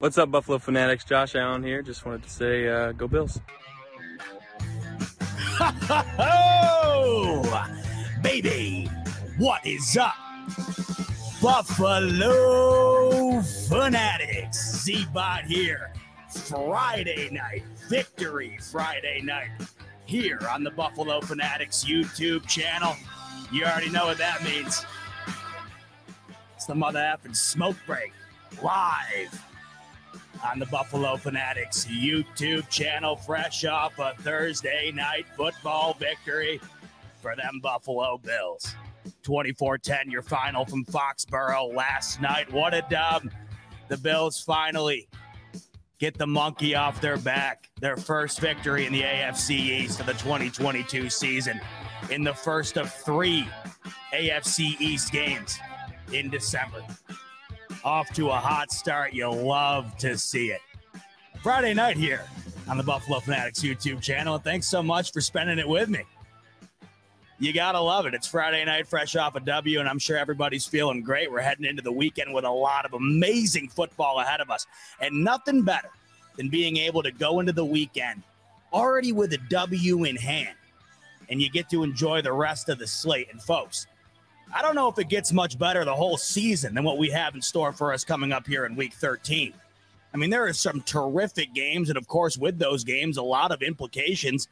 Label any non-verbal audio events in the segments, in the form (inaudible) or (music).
What's up, Buffalo Fanatics? Josh Allen here. Just wanted to say, uh, go Bills. Oh, baby, what is up? Buffalo Fanatics. Z-Bot here. Friday night, victory Friday night here on the Buffalo Fanatics YouTube channel. You already know what that means. It's the mother effing smoke break live on the Buffalo Fanatics YouTube channel, fresh off a Thursday night football victory for them Buffalo Bills. 24 10, your final from Foxborough last night. What a dub. The Bills finally get the monkey off their back. Their first victory in the AFC East of the 2022 season in the first of three AFC East games in December off to a hot start. You love to see it. Friday night here on the Buffalo Fanatics YouTube channel. And thanks so much for spending it with me. You got to love it. It's Friday night, fresh off a W, and I'm sure everybody's feeling great. We're heading into the weekend with a lot of amazing football ahead of us. And nothing better than being able to go into the weekend already with a W in hand. And you get to enjoy the rest of the slate. And folks, I don't know if it gets much better the whole season than what we have in store for us coming up here in week 13. I mean, there are some terrific games, and of course, with those games, a lot of implications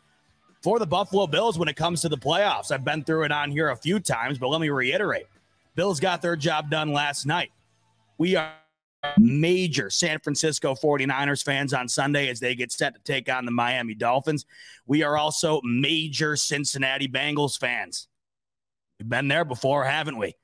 for the Buffalo Bills when it comes to the playoffs. I've been through it on here a few times, but let me reiterate Bills got their job done last night. We are major San Francisco 49ers fans on Sunday as they get set to take on the Miami Dolphins. We are also major Cincinnati Bengals fans We've been there before, haven't we?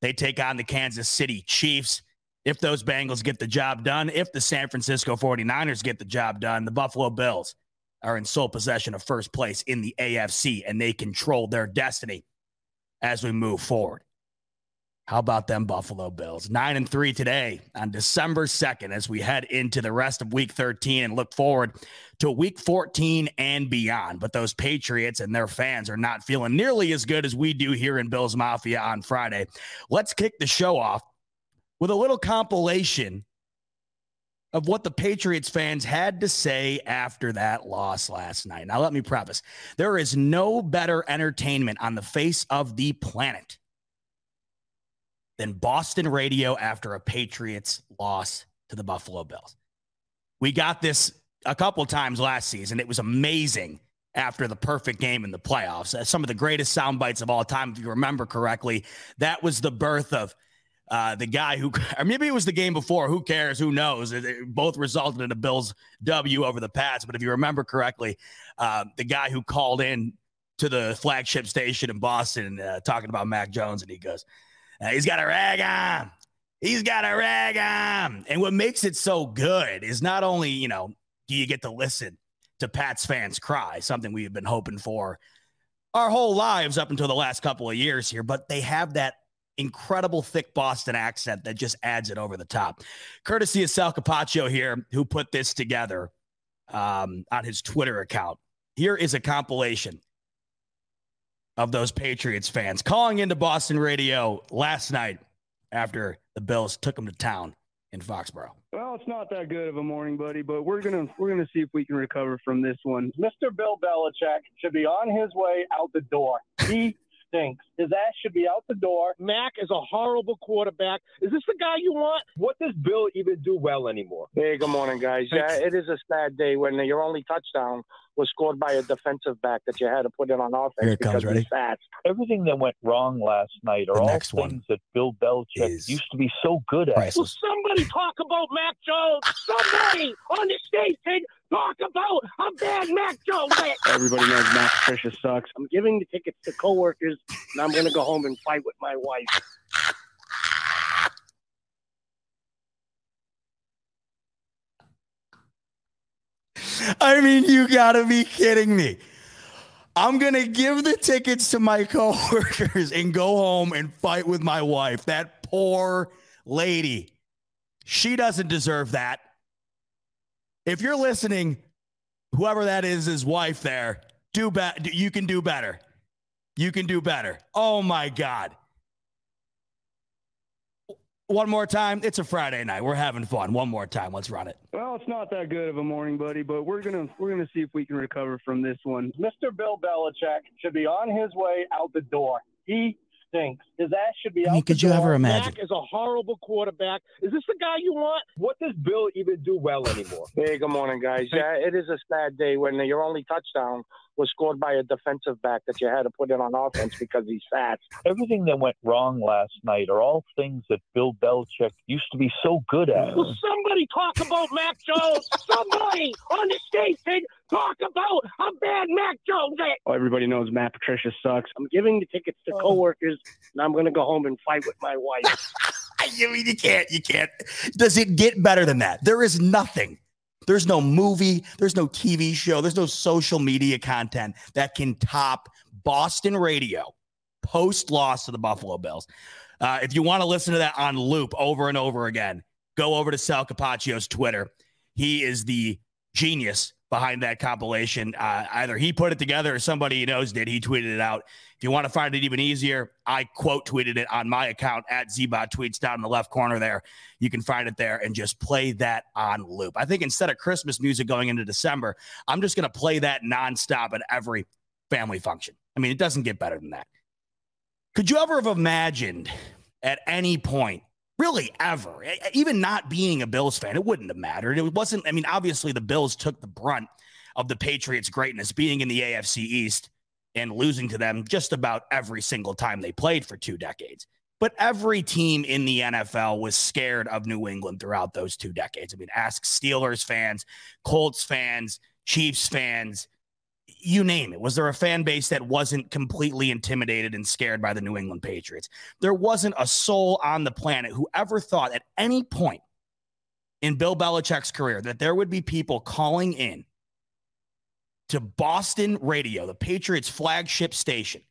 They take on the Kansas City Chiefs. If those Bengals get the job done, if the San Francisco 49ers get the job done, the Buffalo Bills are in sole possession of first place in the AFC and they control their destiny as we move forward. How about them Buffalo Bills? Nine and three today on December 2nd as we head into the rest of week 13 and look forward to week 14 and beyond. But those Patriots and their fans are not feeling nearly as good as we do here in Bills Mafia on Friday. Let's kick the show off with a little compilation of what the Patriots fans had to say after that loss last night. Now, let me preface there is no better entertainment on the face of the planet than Boston radio after a Patriots loss to the Buffalo Bills. We got this a couple times last season. It was amazing after the perfect game in the playoffs. Uh, some of the greatest sound bites of all time, if you remember correctly. That was the birth of uh, the guy who, (laughs) or maybe it was the game before. Who cares? Who knows? It, it both resulted in a Bills W over the Pats. But if you remember correctly, uh, the guy who called in to the flagship station in Boston uh, talking about Mac Jones, and he goes, uh, he's got a rag on. He's got a rag on. And what makes it so good is not only, you know, do you get to listen to Pats fans cry, something we've been hoping for our whole lives up until the last couple of years here, but they have that incredible thick Boston accent that just adds it over the top. Courtesy of Sal Capaccio here, who put this together um, on his Twitter account. Here is a compilation of those Patriots fans calling into Boston radio last night after the Bills took them to town in Foxborough. Well, it's not that good of a morning, buddy, but we're gonna we're gonna see if we can recover from this one. Mr. Bill Belichick should be on his way out the door. He stinks. His ass should be out the door. Mac is a horrible quarterback. Is this the guy you want? What does Bill even do well anymore? Hey, good morning, guys. Yeah, it is a sad day when your only touchdown was scored by a defensive back that you had to put in on offense Here it because comes, ready? he's fat. Everything that went wrong last night are The all things one that Bill Belichick is used to be so good at. Will somebody talk about Mac Jones? Somebody on the station talk about how bad Mac Jones. (laughs) Everybody knows Matt Patricia sucks. I'm giving the tickets to coworkers, and I'm gonna go home and fight with my wife. I mean, you gotta be kidding me. I'm gonna give the tickets to my (laughs) coworkers and go home and fight with my wife. That poor lady. She doesn't deserve that. If you're listening, whoever that is, his wife there, do better. You can do better. You can do better. Oh my God. One more time. It's a Friday night. We're having fun. One more time. Let's run it. Well, it's not that good of a morning, buddy, but we're gonna we're gonna see if we can recover from this one. Mr. Bill Belichick should be on his way out the door. He stinks. His ass should be I mean, out. could the you ever imagine? Dak is a horrible quarterback. Is this the guy you want? What does Bill even do well anymore? Hey, good morning, guys. Yeah, it is a sad day when your only touchdown was scored by a defensive back that you had to put in on offense because he's fat. Everything that went wrong last night are all things that Bill Belichick used to be so good at. Will somebody talk about Mac Jones? (laughs) Somebody on the station talk about how bad Mac Jones is. Oh, everybody knows Matt Patricia sucks. I'm giving the tickets to coworkers, and I'm gonna go home and fight with my wife. (laughs) I mean, you can't, you can't. Does it get better than that? There is nothing. There's no movie, there's no TV show, there's no social media content that can top Boston radio post loss to the Buffalo Bills. Uh, if you want to listen to that on loop over and over again, go over to Sal Capaccio's Twitter. He is the genius behind that compilation. Uh, either he put it together or somebody he knows did. He tweeted it out. If you want to find it even easier, I quote tweeted it on my account at Zbot Tweets down in the left corner there. You can find it there and just play that on loop. I think instead of Christmas music going into December, I'm just going to play that nonstop at every family function. I mean, it doesn't get better than that. Could you ever have imagined at any point, really ever, even not being a Bills fan, it wouldn't have mattered. It wasn't, I mean, obviously the Bills took the brunt of the Patriots' greatness being in the AFC East and losing to them just about every single time they played for two decades. But every team in the NFL was scared of New England throughout those two decades. I mean, ask Steelers fans, Colts fans, Chiefs fans, you name it. Was there a fan base that wasn't completely intimidated and scared by the New England Patriots? There wasn't a soul on the planet who ever thought at any point in Bill Belichick's career that there would be people calling in to Boston radio, the Patriots flagship station,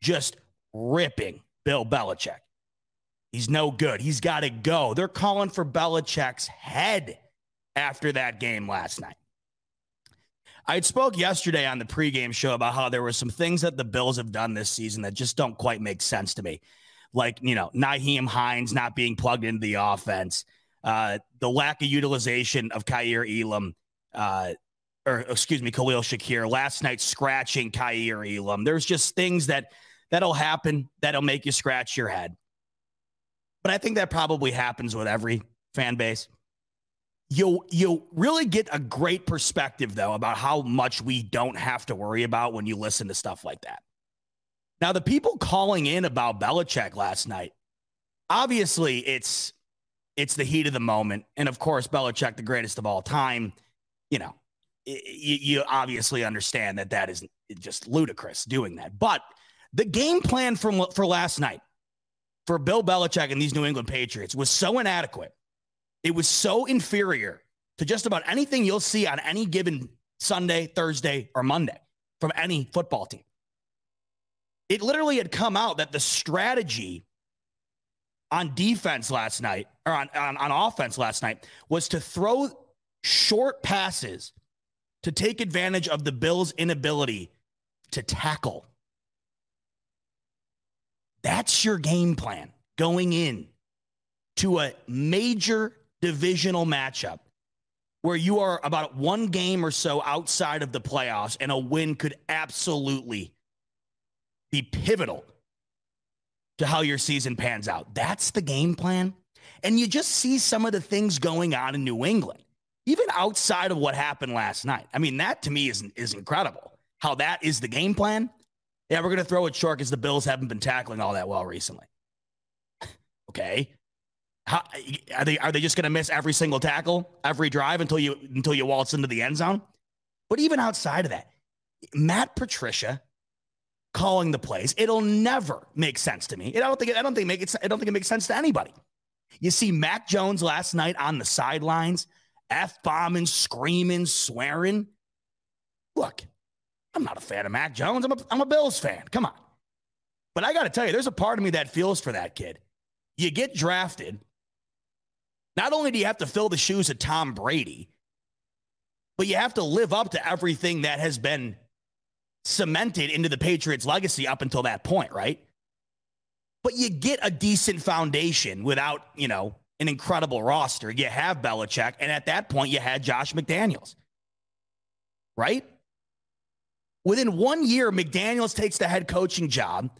just ripping Bill Belichick. He's no good. He's got to go. They're calling for Belichick's head after that game last night. I spoke yesterday on the pregame show about how there were some things that the Bills have done this season that just don't quite make sense to me. Like, you know, Nyheim Hines not being plugged into the offense, uh, the lack of utilization of Kaiir Elam, uh, or excuse me, Khalil Shakir, last night scratching Kaiir Elam. There's just things that that'll happen that'll make you scratch your head. But I think that probably happens with every fan base you'll you'll really get a great perspective though about how much we don't have to worry about when you listen to stuff like that. Now, the people calling in about Belichick last night, obviously it's it's the heat of the moment, and of course, Belichick, the greatest of all time. You know, y- y- you obviously understand that that is just ludicrous doing that. But the game plan from for last night for Bill Belichick and these New England Patriots was so inadequate it was so inferior to just about anything you'll see on any given Sunday, Thursday, or Monday from any football team. It literally had come out that the strategy on defense last night, or on, on, on offense last night, was to throw short passes to take advantage of the Bills' inability to tackle. That's your game plan going in to a major divisional matchup where you are about one game or so outside of the playoffs and a win could absolutely be pivotal to how your season pans out. That's the game plan. And you just see some of the things going on in New England, even outside of what happened last night. I mean, that to me is, is incredible how that is the game plan. Yeah, we're going to throw it short because the Bills haven't been tackling all that well recently. (laughs) okay. How, are they are they just going to miss every single tackle, every drive until you until you waltz into the end zone? But even outside of that, Matt Patricia calling the plays, it'll never make sense to me. I don't think I don't think make it I don't think it makes sense to anybody. You see Mac Jones last night on the sidelines F bombing, screaming, swearing. Look, I'm not a fan of Mac Jones. I'm a, I'm a Bills fan. Come on. But I got to tell you, there's a part of me that feels for that kid. You get drafted. Not only do you have to fill the shoes of Tom Brady, but you have to live up to everything that has been cemented into the Patriots' legacy up until that point, right? But you get a decent foundation without, you know, an incredible roster. You have Belichick, and at that point, you had Josh McDaniels, right? Within one year, McDaniels takes the head coaching job,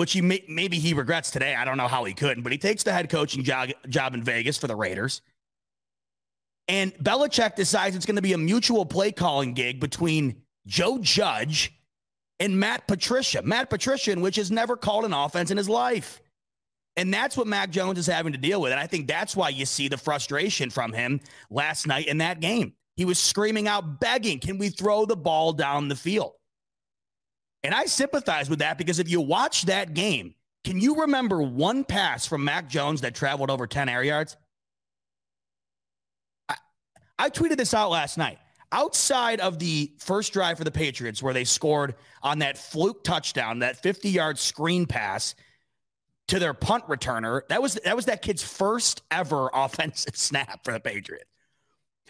which he may, maybe he regrets today. I don't know how he couldn't, but he takes the head coaching job, job in Vegas for the Raiders. And Belichick decides it's going to be a mutual play calling gig between Joe Judge and Matt Patricia. Matt Patricia, which has never called an offense in his life. And that's what Mac Jones is having to deal with. And I think that's why you see the frustration from him last night in that game. He was screaming out, begging, can we throw the ball down the field? And I sympathize with that because if you watch that game, can you remember one pass from Mac Jones that traveled over 10 air yards? I, I tweeted this out last night. Outside of the first drive for the Patriots, where they scored on that fluke touchdown, that 50 yard screen pass to their punt returner, that was that was that kid's first ever (laughs) offensive snap for the Patriots.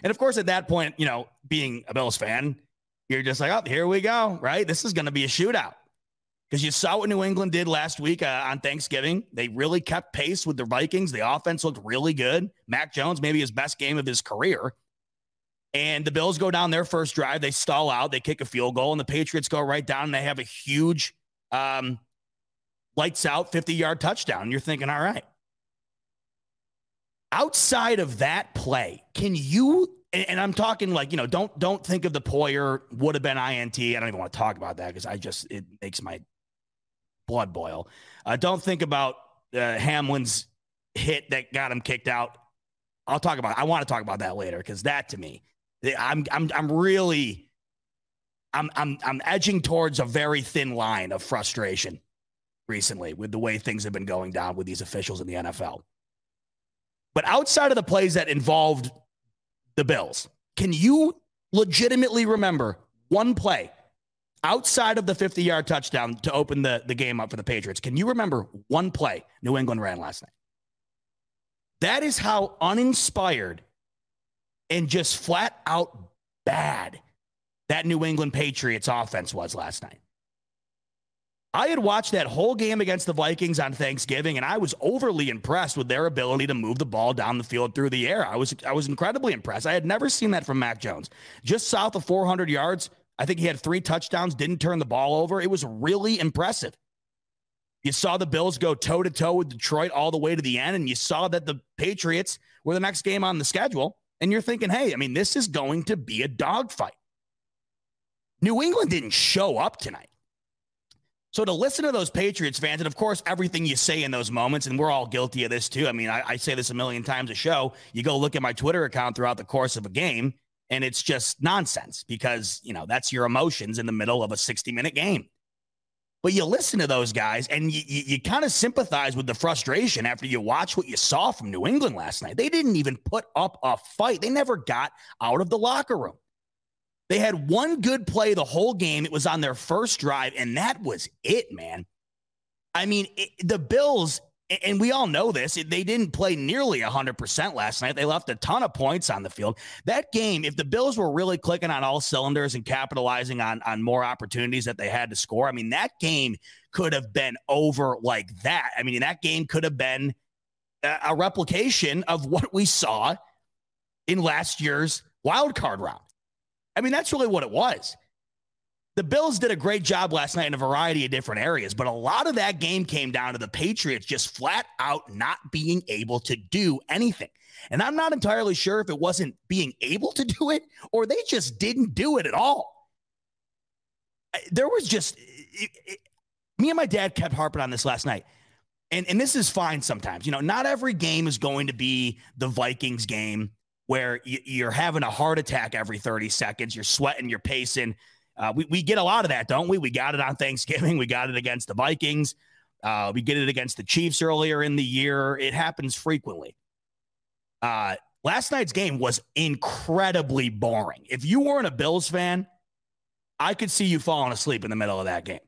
And of course, at that point, you know, being a Bills fan, you're just like, oh, here we go, right? This is going to be a shootout. Because you saw what New England did last week uh, on Thanksgiving. They really kept pace with the Vikings. The offense looked really good. Mac Jones, maybe his best game of his career. And the Bills go down their first drive. They stall out. They kick a field goal, and the Patriots go right down. And they have a huge um, lights out 50 yard touchdown. You're thinking, all right, outside of that play, can you? And, I'm talking like you know, don't don't think of the Poyer would have been INT. I don't even want to talk about that because I just it makes my blood boil. Uh, don't think about uh, Hamlin's hit that got him kicked out. I'll talk about. I want to talk about that later because that to me, I'm I'm I'm really. I'm I'm I'm edging towards a very thin line of frustration recently with the way things have been going down with these officials in the NFL. But outside of the plays that involved the Bills, can you legitimately remember one play outside of the 50 yard touchdown to open the, the game up for the Patriots? Can you remember one play New England ran last night? That is how uninspired and just flat out bad that New England Patriots offense was last night. I had watched that whole game against the Vikings on Thanksgiving, and I was overly impressed with their ability to move the ball down the field through the air. I was I was incredibly impressed. I had never seen that from Mac Jones. Just south of 400 yards, I think he had three touchdowns, didn't turn the ball over. It was really impressive. You saw the Bills go toe to toe with Detroit all the way to the end, and you saw that the Patriots were the next game on the schedule. And you're thinking, hey, I mean, this is going to be a dogfight. New England didn't show up tonight. So to listen to those Patriots fans, and of course, everything you say in those moments, and we're all guilty of this too. I mean, I, I, say this a million times a show. You go look at my Twitter account throughout the course of a game, and it's just nonsense because, you know, that's your emotions in the middle of a 60 minute game. But you listen to those guys and you, you, you kind of sympathize with the frustration after you watch what you saw from New England last night. They didn't even put up a fight, they never got out of the locker room. They had one good play the whole game. It was on their first drive, and that was it, man. I mean, it, the Bills, and we all know this, they didn't play nearly 100% last night. They left a ton of points on the field. That game, if the Bills were really clicking on all cylinders and capitalizing on, on more opportunities that they had to score, I mean, that game could have been over like that. I mean, that game could have been a, replication of what we saw in last year's wild card round. I mean, that's really what it was. The Bills did a great job last night in a variety of different areas, but a lot of that game came down to the Patriots just flat out not being able to do anything. And I'm not entirely sure if it wasn't being able to do it or they just didn't do it at all. There was just, it, it, me and my dad kept harping on this last night. And, and this is fine sometimes. You know, not every game is going to be the Vikings game where you're having a heart attack every 30 seconds. You're sweating, you're pacing. Uh, we, we get a lot of that, don't we? We got it on (laughs) Thanksgiving. We got it against the Vikings. Uh, we get it against the Chiefs earlier in the year. It happens frequently. Uh, last night's game was incredibly boring. If you weren't a Bills fan, I could see you falling asleep in the middle of that game.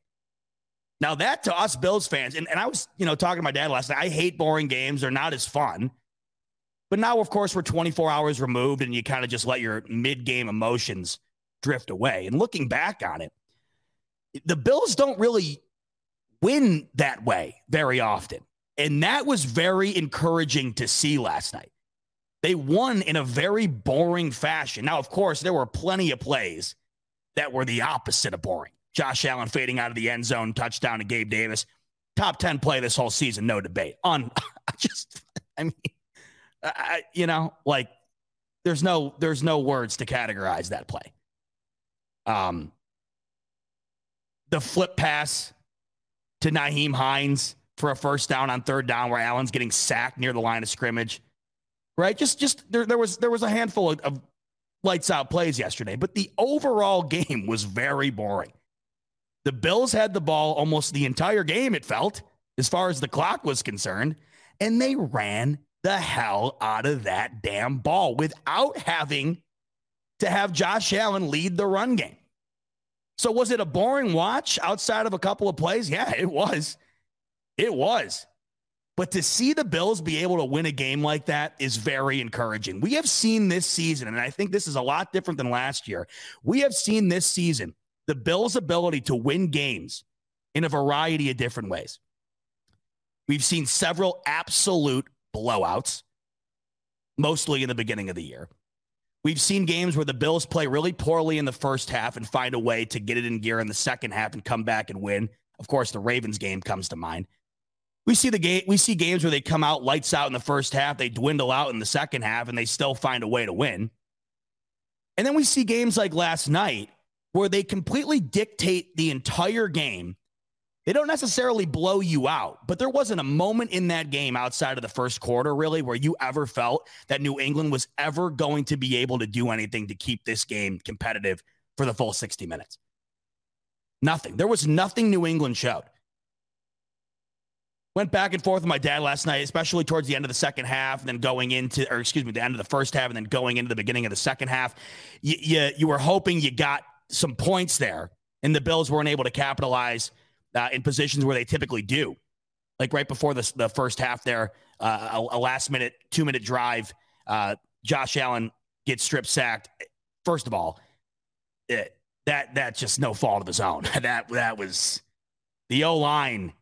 Now, that to us Bills fans, and, and I was, you know, talking to my dad last night, I hate boring games. They're not as fun. But now, of course, we're 24 hours removed and you kind of just let your mid game emotions drift away. And looking back on it, the Bills don't really win that way very often. And that was very encouraging to see last night. They won in a very boring fashion. Now, of course, there were plenty of plays that were the opposite of boring. Josh Allen fading out of the end zone, touchdown to Gabe Davis. Top 10 play this whole season, no debate. On (laughs) I just, I mean, I, you know, like there's no there's no words to categorize that play. Um, the flip pass to Nyheim Hines for a first down on third down, where Allen's getting sacked near the line of scrimmage. Right, just just there there was there was a handful of, of lights out plays yesterday, but the overall (laughs) game was very boring. The Bills had the ball almost the entire game, it felt, as far as the clock was concerned, and they ran the hell out of that damn ball without having to have Josh Allen lead the run game. So, was it a boring watch outside of a couple of plays? Yeah, it was. It was. But to see the Bills be able to win a game like that is very encouraging. We have seen this season, and I think this is a lot different than last year. We have seen this season the Bills' ability to win games in a variety of different ways. We've seen several absolute blowouts, mostly in the beginning of the year. We've seen games where the Bills play really poorly in the first half and find a way to get it in gear in the second half and come back and win. Of course, the Ravens game comes to mind. We see the game. We see games where they come out lights out in the first half, they dwindle out in the second half, and they still find a way to win. And then we see games like last night where they completely dictate the entire game. They don't necessarily blow you out, but there wasn't a moment in that game outside of the first quarter, really, where you ever felt that New England was ever going to be able to do anything to keep this game competitive for the full 60 minutes. Nothing. There was nothing New England showed. Went back and forth with my dad last night, especially towards the end of the second half, and then going into, or excuse me, the end of the first half, and then going into the beginning of the second half. You, you, you were hoping you got some points there, and the Bills weren't able to capitalize uh, in positions where they typically do. Like right before the, the first half there, uh, a, a, last minute, two minute drive, uh, Josh Allen gets strip sacked. First of all, it, that that's just no fault of his own. (laughs) that that was the O line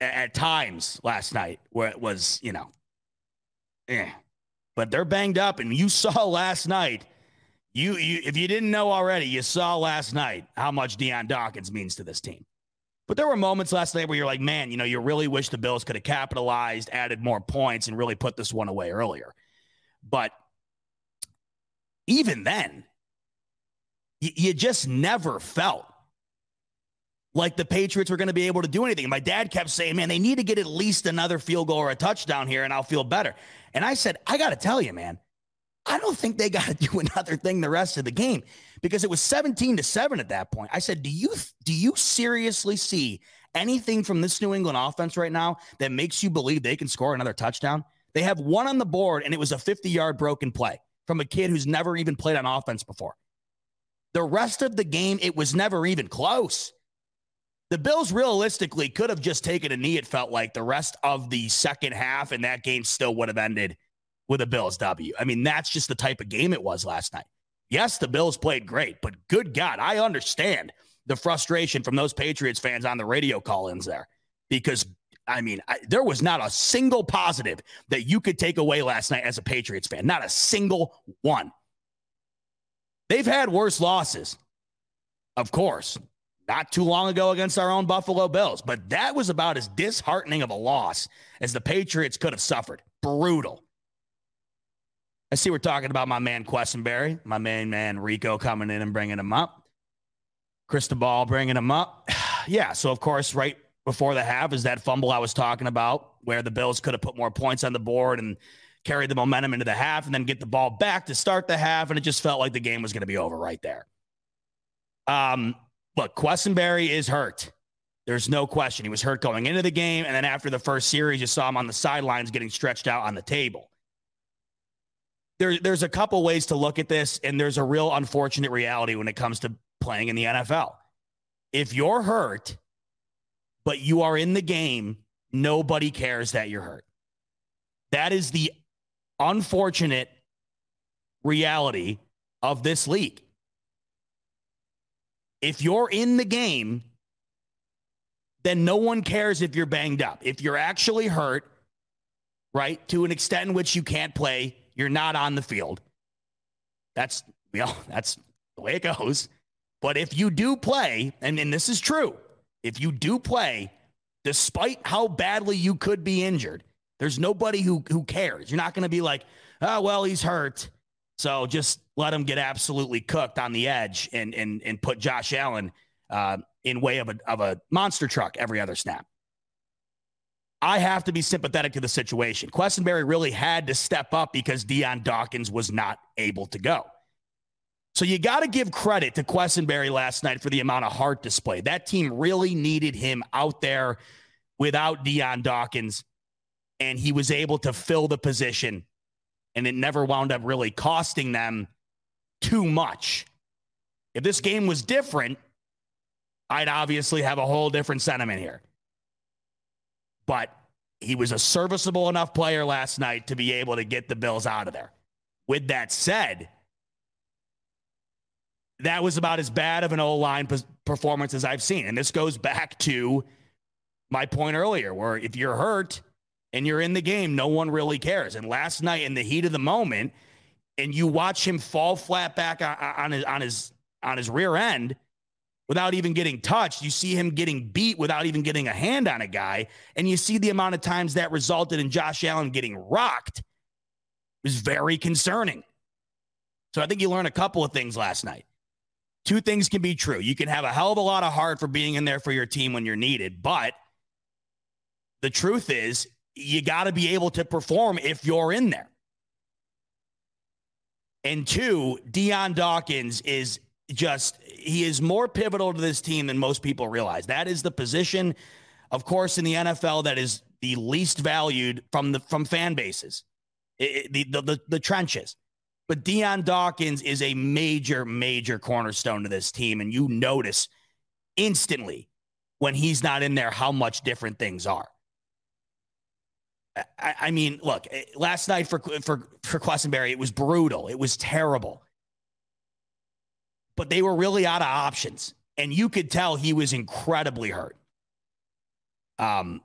at times last night where it was, you know, eh. But they're banged up, and you (laughs) saw last night. You, you, if you didn't know already, you saw last night how much Dion Dawkins means to this team. But there were moments last night where you're like, man, you know, you really wish the Bills could have capitalized, added more points, and really put this one away earlier. But even then, you, you just never felt like the Patriots were going to be able to do anything. My dad kept saying, man, they need to get at least another field goal or a touchdown here, and I'll feel better. And I said, I got to tell you, man, I don't think they got to do (laughs) another thing the rest of the game because it was 17 to 7 at that point. I said, "Do you do you seriously see anything from this New England offense right now that makes you believe they can score another touchdown?" They have one on the board and it was a 50-yard broken play from a kid who's never even played on offense before. The rest of the game it was never even close. The Bills realistically could have just taken a knee, it felt like the rest of the second half, and that game still would have ended with a Bills W. I mean, that's just the type of game it was last night. Yes, the Bills played great, but good God, I understand the frustration from those Patriots fans on the radio call ins there because, I mean, I, there was not a single positive that you could take away last night as a Patriots fan, not a single one. They've had worse losses, of course not too long ago against our own Buffalo Bills. But that was about as disheartening of a loss as the Patriots could have suffered. Brutal. I see we're talking about my man Quessenberry, my main man Rico coming in and bringing him up. Cristobal bringing him up. (sighs) yeah, so of course, right before the half is that fumble I was talking about where the Bills could have put more points on the board and carry the momentum into the half and then get the ball back to start the half. And it just felt like the game was going to be over right there. Um, look, Quessenberry is hurt. There's no question. He was hurt going into the game. And then after the first series, you saw him on the sidelines getting stretched out on the table. There, there's a couple ways to look at this, and there's a real unfortunate reality when it comes to playing in the NFL. If you're hurt, but you are in the game, nobody cares that you're hurt. That is the unfortunate reality of this league. If you're in the game, then no one cares if you're banged up. If you're actually hurt, right, to an extent in which you can't play, you're not on the field. That's you (laughs) know, that's the way it goes. But if you do play, and, and this is true, if you do play, despite how badly you could be injured, there's nobody who who cares. You're not going to be like, oh well, he's hurt, so just let him get absolutely cooked on the edge and and and put Josh Allen uh, in way of a of a monster truck every other snap. I have to be sympathetic to the situation. Quessenberry really had to step up because Dion Dawkins was not able to go. So you got to give credit to Quessenberry last night for the amount of heart display. That team really needed him out there without Dion Dawkins, and he was able to fill the position, and it never wound up really costing them too much. If this game was different, I'd obviously have a whole different sentiment here but he was a serviceable enough player last night to be able to get the Bills out of there. With that said, that was about as bad of an O line performance as I've seen. And this goes back to my point earlier, where if you're hurt and you're in the game, no one really cares. And last night, in the heat of the moment, and you watch him fall flat back on his on his on his rear end without even getting touched. You see him getting beat without even getting a hand on a guy. And you see the amount of times that resulted in Josh Allen getting rocked. Was very concerning. So I think you learned a couple of things last night. Two things can be true. You can have a hell of a lot of heart for being in there for your team when you're needed, but the truth is you got to be able to perform if you're in there. And two, Dion Dawkins is just he is more pivotal to this team than most people realize. That is the position, of course, in the NFL that is the least valued from the from fan bases, it, the, the, the the trenches. But Dion Dawkins is a major, major cornerstone to this team, and you notice instantly when he's not in there how much different things are. I, I mean, look, eh, last night for for for Quessenberry, it was brutal. It was terrible but they were really out of options. And you could tell he was incredibly hurt. Um,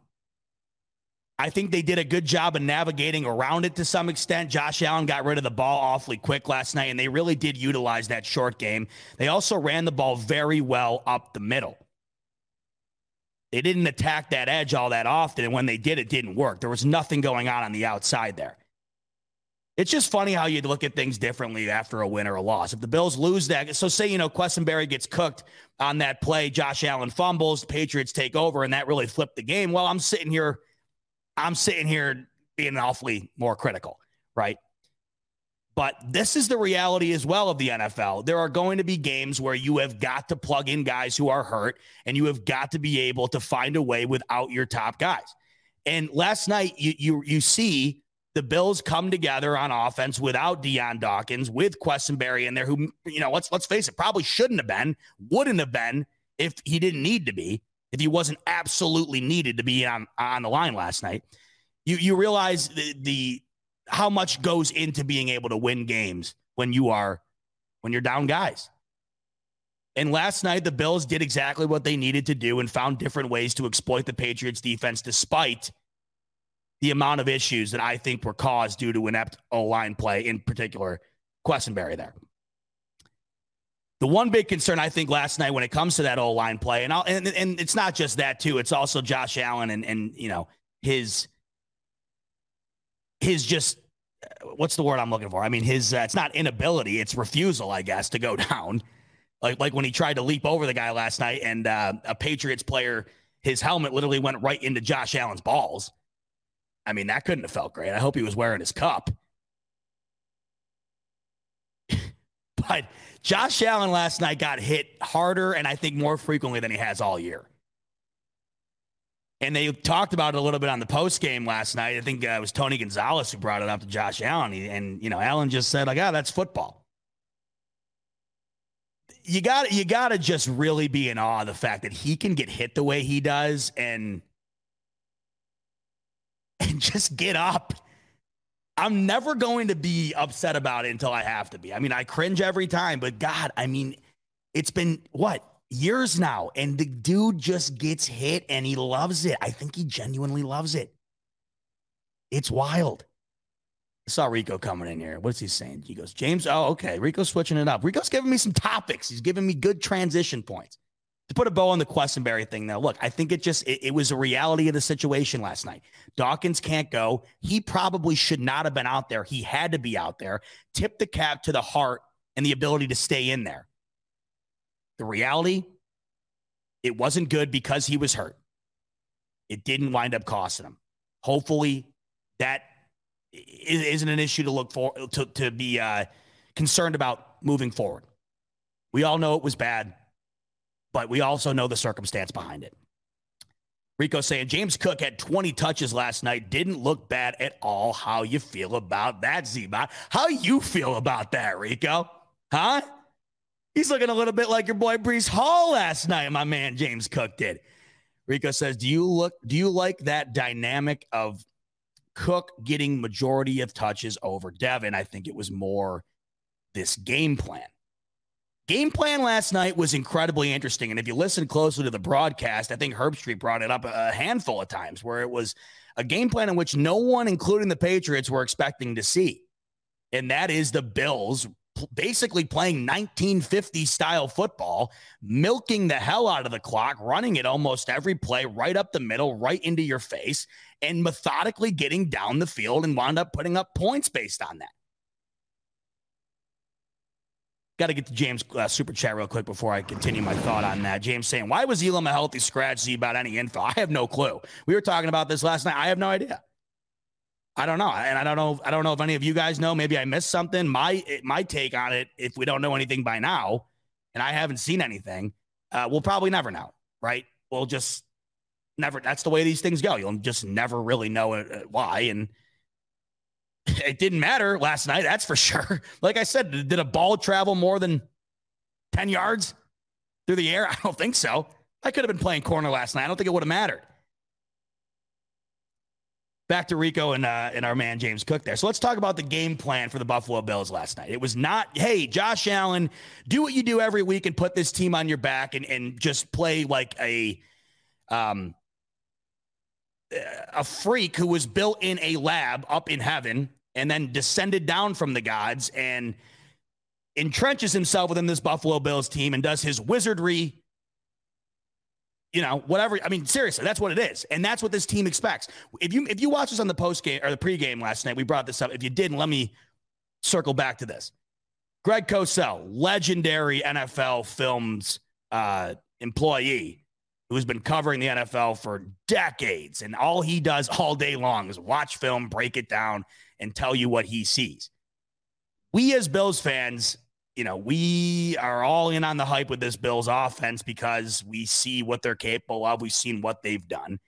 I think they did a good job of navigating around it to some extent. Josh Allen got rid of the ball awfully quick last night, and they really did utilize that short game. They also ran the ball very well up the middle. They didn't attack that edge all that often, and when they did, it didn't work. There was nothing going on on the outside there. It's just funny how you look at things differently after a win or a loss. If the Bills lose that, so say, you know, Quessenberry gets cooked on that play, Josh Allen fumbles, the Patriots take over, and that really flipped the game. Well, I'm sitting here, I'm sitting here being awfully more critical, right? But this is the reality as well of the NFL. There are going to be games where you have got to plug in guys who are hurt, and you have got to be able to find a way without your top guys. And last night, you you you see the Bills come together on offense without Dion Dawkins, with Quessenberry in there, who, you know, let's let's face it, probably shouldn't have been, wouldn't have been if he didn't need to be, if he wasn't absolutely needed to be on on the line last night. You you realize the, the how much goes into being able to win games when you are when you're down guys. And last night, the Bills did exactly what they needed to do and found different ways to exploit the Patriots defense despite the amount of issues that I think were caused due to inept O line play, in particular, Quessenberry there. The one big concern I think last night when it comes to that O line play, and, I'll, and and it's not just that too. It's also Josh Allen and and you know his his just what's the word I'm looking for? I mean his uh, it's not inability, it's refusal, I guess, to go (laughs) down. Like like when he tried to leap over the guy last night, and uh, a Patriots player, his helmet literally went right into Josh Allen's balls. I mean, that couldn't have felt great. I hope he was wearing his cup. (laughs) but Josh Allen last night got hit harder and I think more frequently than he has all year. And they talked about it a little bit on the post game last night. I think uh, it was Tony Gonzalez who brought it up to Josh Allen. And, you know, Allen just said, like, oh, that's football you got you got to just really be in awe of the fact that he can get hit the way he does and and just get up. I'm never going to be upset about it until I have to be. I mean, I cringe every time, but God, I mean, it's been what years now, and the dude just gets hit and he loves it. I think he genuinely loves it. It's wild. I saw Rico coming in here. What's he saying? He goes, James, oh, okay. Rico's switching it up. Rico's giving me some topics. He's giving me good transition points. To put a bow on the Quessenberry thing, though, look, I think it just it, it, was a reality of the situation last night. Dawkins can't go. He probably should not have been out there. He had to be out there. Tip the cap to the heart and the ability to stay in there. The reality, it wasn't good because he was hurt. It didn't wind up costing him. Hopefully, that isn't an issue to look for to to be uh, concerned about moving forward. We all know it was bad, but we also know the circumstance behind it. Rico saying James Cook had 20 touches last night, didn't look bad at all. How you feel about that, Zbot? How you feel about that, Rico? Huh? He's looking a little bit like your boy Breece Hall last night. My man James Cook did. Rico says, "Do you look? Do you like that dynamic of Cook getting majority of touches over Devin. I think it was more this game plan. Game plan last night was incredibly interesting. And if you listen closely to the broadcast, I think Herbstreit brought it up a handful of times where it was a game plan in which no one, including the Patriots, were expecting to see. And that is the Bills basically playing 1950 style football, milking the hell out of the clock, running it almost every play right up the middle, right into your face, and methodically getting down the field and wound up putting up points based on that. Got to get to James uh, super chat real quick before I continue my thought on that. James saying, "Why was Elam a healthy scratch? See about any info? I have no clue. We were talking about this last night. I have no idea. I don't know, and I don't know. I don't know if any of you guys know. Maybe I missed something. My my take on it, if we don't know anything by now, and I haven't seen anything, uh, we'll probably never know. Right? We'll just never. That's the way these things go. You'll just never really know it, uh, why, and (laughs) it didn't matter last night. That's for sure. (laughs) Like I said, did a ball travel more than ten yards through the air? (laughs) I don't think so. I could have been playing corner last night. I don't think it would have mattered back to Rico and uh, and our man James Cook there. So let's talk about the game plan for the Buffalo Bills last night. It was not, hey, Josh Allen, do what you do every week and put this team on your back and and just play like a um a freak who was built in a lab up in heaven and then descended down from the gods and entrenches himself within this Buffalo Bills team and does his wizardry you know, whatever. I mean, seriously, that's what it is, and that's what this team expects. If you if you watch us on the post game or the pregame last night, we brought this up. If you didn't, let me circle back to this. Greg Cosell, legendary NFL films uh, employee, who's been covering the NFL for decades, and all he does all day long is watch film, break it down, and tell you what he sees. We as Bills fans you know, we are all in on the hype with this Bills offense because we see what they're capable of. We've seen what they've done.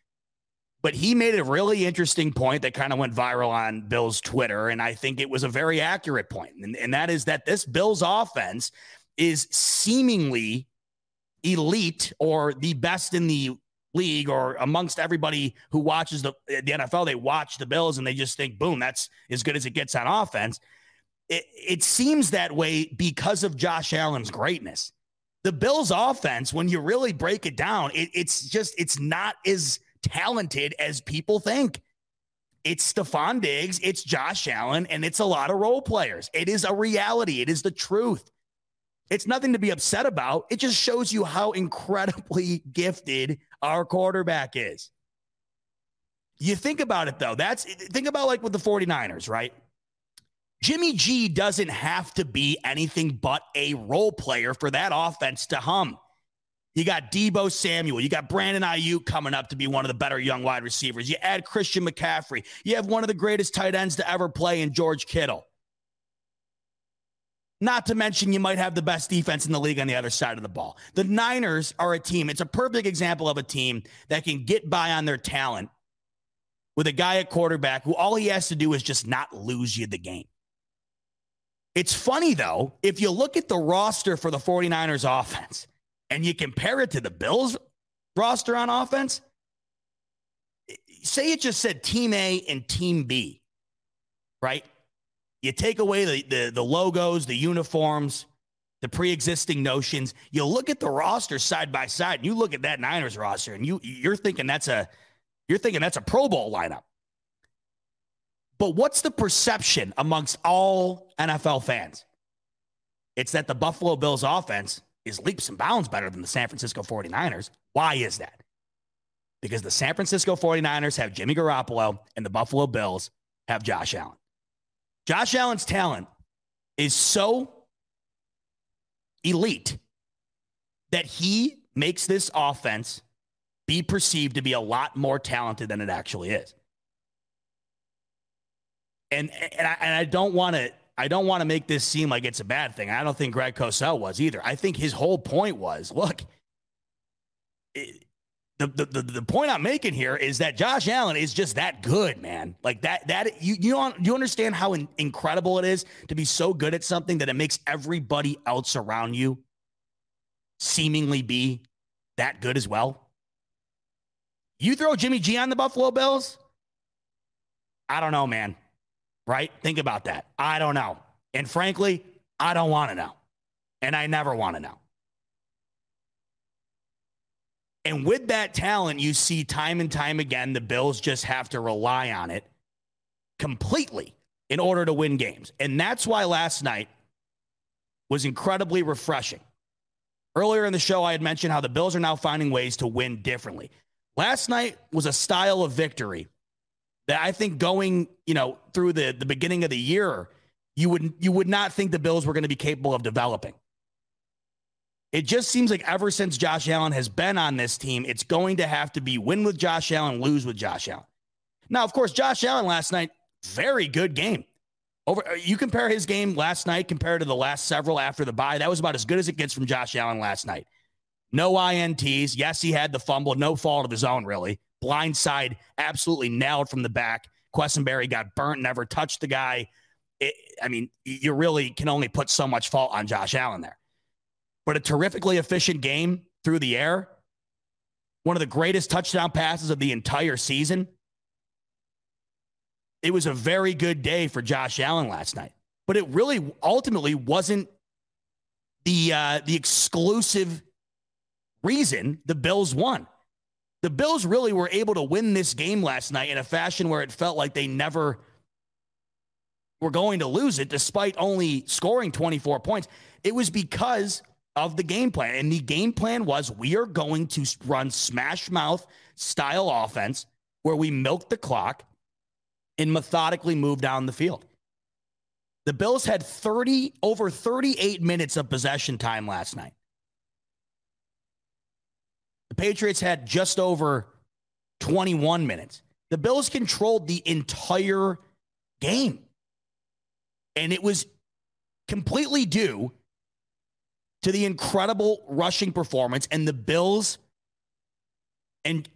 But he made a really interesting point that kind of went viral on Bill's Twitter. And I think it was a very accurate point. And, and that is that this Bills offense is seemingly elite or the best in the league or amongst everybody who watches the, the NFL. They watch the Bills and they just think, boom, that's as good as it gets on offense it, it seems that way because of Josh Allen's greatness. The Bills' offense, when you really break it down, it, it's just it's not as talented as people think. It's Stefon Diggs, it's Josh Allen, and it's a lot of role players. It is a reality. It is the truth. It's nothing to be upset about. It just shows you how incredibly (laughs) gifted our quarterback is. You think about it though. That's think about like with the 49ers, right? Jimmy G doesn't have to be anything but a role player for that offense to hum. You got Deebo Samuel. You got Brandon Aiyuk coming up to be one of the better young wide receivers. You add Christian McCaffrey. You have one of the greatest tight ends to ever play in George Kittle. Not to mention, you might have the best defense in the league on the other side of the ball. The Niners are a team, it's a perfect example of a team that can get by on their talent with a guy at quarterback who all he has to do is just not lose you the game. It's funny, though, if you look at the roster for the 49ers offense and you compare it to the Bills roster on offense, say it just said Team A and Team B, right? You take away the, the, the logos, the uniforms, the pre-existing notions. You look at the roster side by side, and you look at that Niners roster, and you you're thinking that's a you're thinking that's a Pro Bowl lineup. But what's the perception amongst all NFL fans? It's that the Buffalo Bills offense is leaps and bounds better than the San Francisco 49ers. Why is that? Because the San Francisco 49ers have Jimmy Garoppolo and the Buffalo Bills have Josh Allen. Josh Allen's talent is so elite that he makes this offense be perceived to be a lot more talented than it actually is. And and I, and I don't want to I don't want to make this seem like it's a bad thing. I don't think Greg Cosell was either. I think his whole point was, look, the, the, the, point I'm making here is that Josh Allen is just that good, man. Like that, that you, you, don't, you understand how in, incredible it is to be so good at something that it makes everybody else around you seemingly be that good as well. You throw Jimmy G on the Buffalo Bills? I don't know, man. Right? Think about that. I don't know. And frankly, I don't want to know. And I never want to know. And with that talent, you see time and time again, the Bills just have to rely on it completely in order to win games. And that's why last night was incredibly refreshing. Earlier in the show, I had mentioned how the Bills are now finding ways to win differently. Last night was a style of victory that I think going, you know, through the, the beginning of the year, you would you would not think the Bills were going to be capable of developing. It just seems like ever since Josh Allen has been on this team, it's going to have to be win with Josh Allen, lose with Josh Allen. Now, of course, Josh Allen last night, very good game. Over uh, you compare his game last night compared to the last several after the bye, that was about as good as it gets from Josh Allen last night. No INTs. Yes, he had the fumble, no fault of his own, really. Blindside, absolutely nailed from the back. Quessenberry got burnt, never touched the guy. It, I mean, you really can only put so much fault on Josh Allen there but a terrifically efficient game through the air. One of the greatest touchdown passes of the entire season. It was a very good day for Josh Allen last night, but it really ultimately wasn't the uh, the exclusive reason the Bills won. The Bills really were able to win this game last night in a fashion where it felt like they never were going to lose it, despite only scoring 24 points. It was because of the game plan. And the game plan was we are going to run smash mouth style offense where we milk the clock and methodically move down the field. The Bills had 30 over 38 minutes of possession time last night. The Patriots had just over 21 minutes. The Bills controlled the entire game. And it was completely due to the incredible rushing performance and the Bills and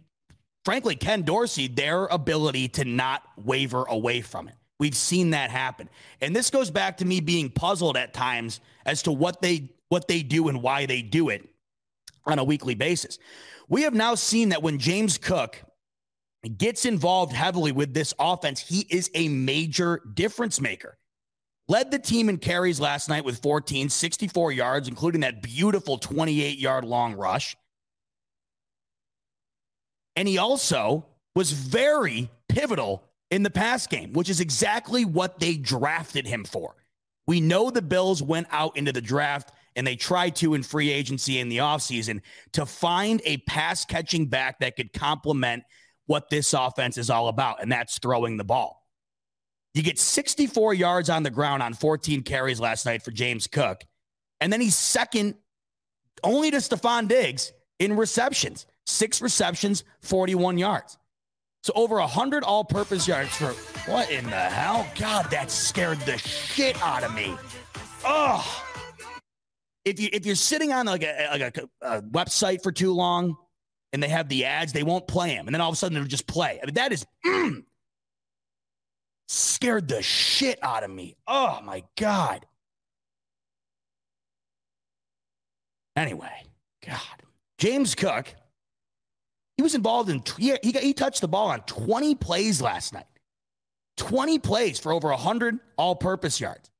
frankly, Ken Dorsey, their ability to not waver away from it. We've seen that happen. And this goes back to me being puzzled at times as to what they what they do and why they do it on a weekly basis. We have now seen that when James Cook gets involved heavily with this offense, he is a major difference maker. Led the team in carries last night with 14, 64 yards, including that beautiful 28 yard long rush. And he also was very pivotal in the pass game, which is exactly what they drafted him for. We know the Bills went out into the draft and they tried to in free agency in the offseason to find a pass catching back that could complement what this offense is all about, and that's throwing the ball. You get 64 yards on the ground on 14 carries last night for James Cook. And then he's second only to Stefon Diggs in receptions. Six receptions, 41 yards. So over 100 all purpose yards for what in the hell? God, that scared the shit out of me. oh, if you if you're sitting on like a like a, a website for too long and they have the ads, they won't play them, and then all of a sudden they'll just play. I mean, that is mm, (clears throat) scared the shit out of me. Oh my god. Anyway, God, James Cook, he was involved in he he, he touched the ball on 20 plays last night. 20 plays for over 100 all-purpose yards.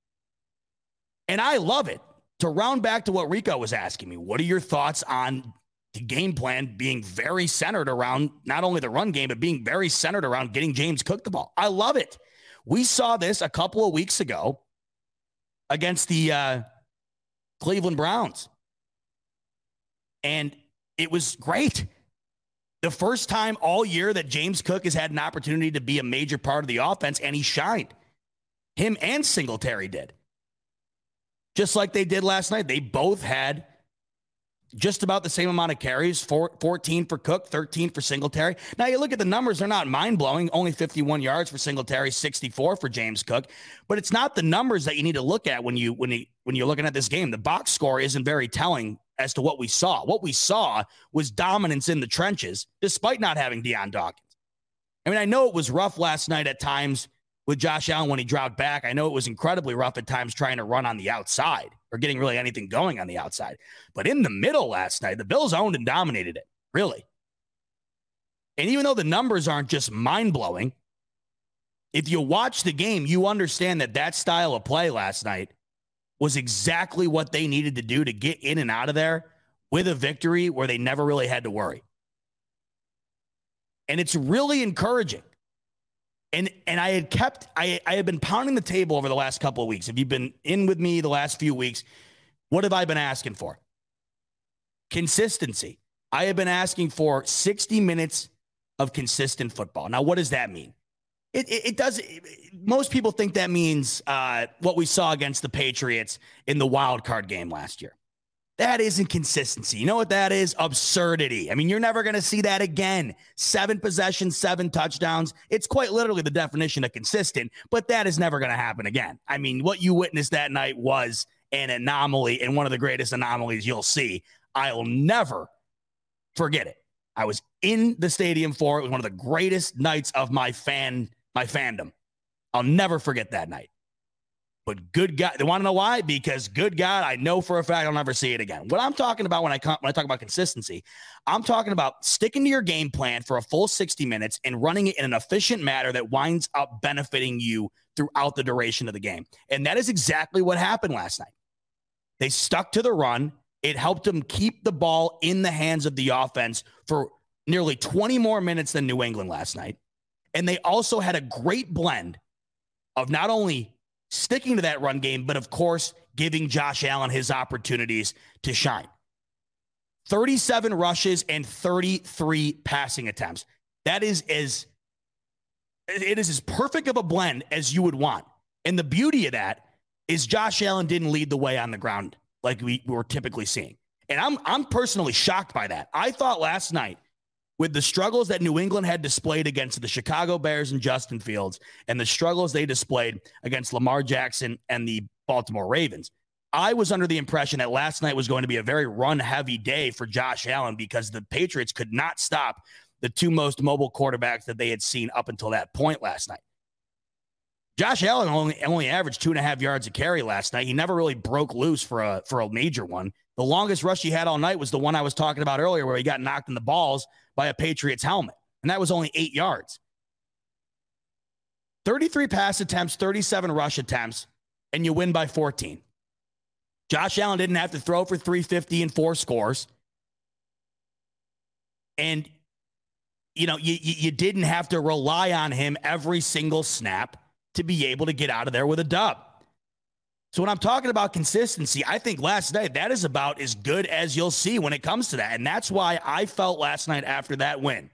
And I love it. To round back to what Rico was asking me, what are your thoughts on the game plan being very centered around not only the run game, but being very centered around getting James Cook the ball? I love it. We saw this a couple of weeks ago against the uh, Cleveland Browns. And it was great. The first time all year that James Cook has had an opportunity to be a major part of the offense, and he shined. Him and Singletary did. Just like they did last night. They both had just about the same amount of carries 14 for Cook, 13 for Singletary. Now, you look at the numbers, they're not mind blowing. Only 51 yards for Singletary, 64 for James Cook. But it's not the numbers that you need to look at when, you, when, you, when you're looking at this game. The box score isn't very telling as to what we saw. What we saw was dominance in the trenches, despite not having Dion Dawkins. I mean, I know it was rough last night at times with Josh Allen when he dropped back. I know it was incredibly rough at times trying to run on the outside or getting really anything going on the outside. But in the middle last night, the Bills owned and dominated it, really. And even though the numbers aren't just mind blowing, if you watch the game, you understand that that style of play last night was exactly what they needed to do to get in and out of there with a victory where they never really had to worry. And it's really encouraging and and I had kept I I had been pounding the table over the last couple of weeks. If you've been in with me the last few weeks, what have I been asking for? Consistency. I have been asking for 60 minutes of consistent football. Now, what does that mean? It, it, it does. It, most people think that means uh, what we saw against the Patriots in the wild card game last year. That isn't consistency. You know what that is? Absurdity. I mean, you're never going to see that again. Seven possessions, seven touchdowns. It's quite literally the definition of consistent, but that is never going to happen again. I mean, what you witnessed that night was an anomaly and one of the greatest anomalies you'll see. I'll never forget it. I was in the stadium for it. It was one of the greatest nights of my fan, my fandom. I'll never forget that night. But good God, they want to know why? Because good God, I know for a fact I'll never see it again. What I'm talking about when I when I talk about consistency, I'm talking about sticking to your game plan for a full 60 minutes and running it in an efficient manner that winds up benefiting you throughout the duration of the game. And that is exactly what happened last night. They stuck to the run. It helped them keep the ball in the hands of the offense for nearly 20 more minutes than New England last night. And they also had a great blend of not only sticking to that run game, but of course, giving Josh Allen his opportunities to shine. 37 rushes and 33 passing attempts. That is as it is as perfect of a blend as you would want. And the beauty of that is Josh Allen didn't lead the way on the ground like we were typically seeing. And I'm I'm personally shocked by that. I thought last night with the struggles that New England had displayed against the Chicago Bears and Justin Fields and the struggles they displayed against Lamar Jackson and the Baltimore Ravens. I was under the impression that last night was going to be a very run heavy day for Josh Allen because the Patriots could not stop the two most mobile quarterbacks that they had seen up until that point last night. Josh Allen only, only averaged two and a half yards a carry last night. He never really broke loose for a for a major one. The longest rush he had all night was the one I was talking about earlier, where he got knocked in the balls by a Patriots helmet, and that was only eight yards. 33 pass attempts, 37 rush attempts, and you win by 14. Josh Allen didn't have to throw for 350 and four scores. And, you know, you, you didn't have to rely on him every single snap to be able to get out of there with a dub. So when I'm talking about consistency, I think last night that is about as good as you'll see when it comes to that. And that's why I felt last night after that win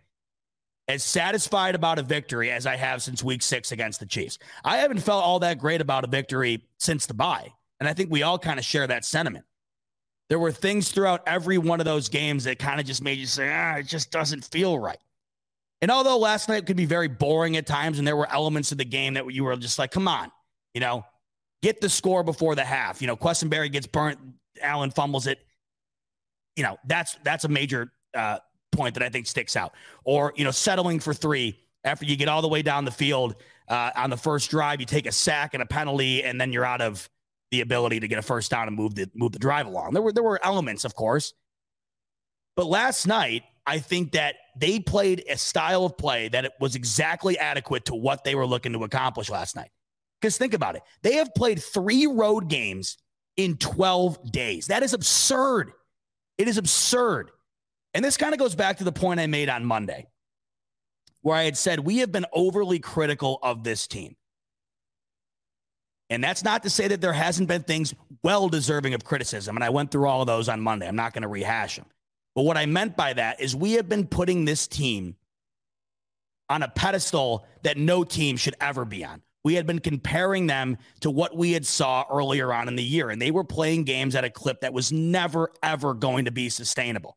as satisfied about a victory as I have since week six against the Chiefs. I haven't felt all that great about a victory since the bye. And I think we all kind of share that sentiment. There were things throughout every one of those games that kind of just made you say, ah, it just doesn't feel right. And although last night could be very boring at times and there were elements of the game that you were just like, come on, you know, get the score before the half. You know, Quessenberry gets burnt, Allen fumbles it. You know, that's that's a major uh, point that I think sticks out. Or you know, settling for three after you get all the way down the field uh, on the first drive, you take a sack and a penalty, and then you're out of the ability to get a first down and move the move the drive along. There were there were elements, of course, but last night I think that they played a style of play that it was exactly adequate to what they were looking to accomplish last night. Because think about it, they have played three road games in 12 days. That is absurd. It is absurd. And this kind of goes back to the point I made on Monday, where I had said we have been overly critical of this team. And that's not to say that there hasn't been things well deserving of criticism. And I went through all of those on Monday. I'm not going to rehash them. But what I meant by that is we have been putting this team on a pedestal that no team should ever be on. We had been comparing them to what we had saw earlier on in the year, and they were playing games at a clip that was never, ever going to be sustainable.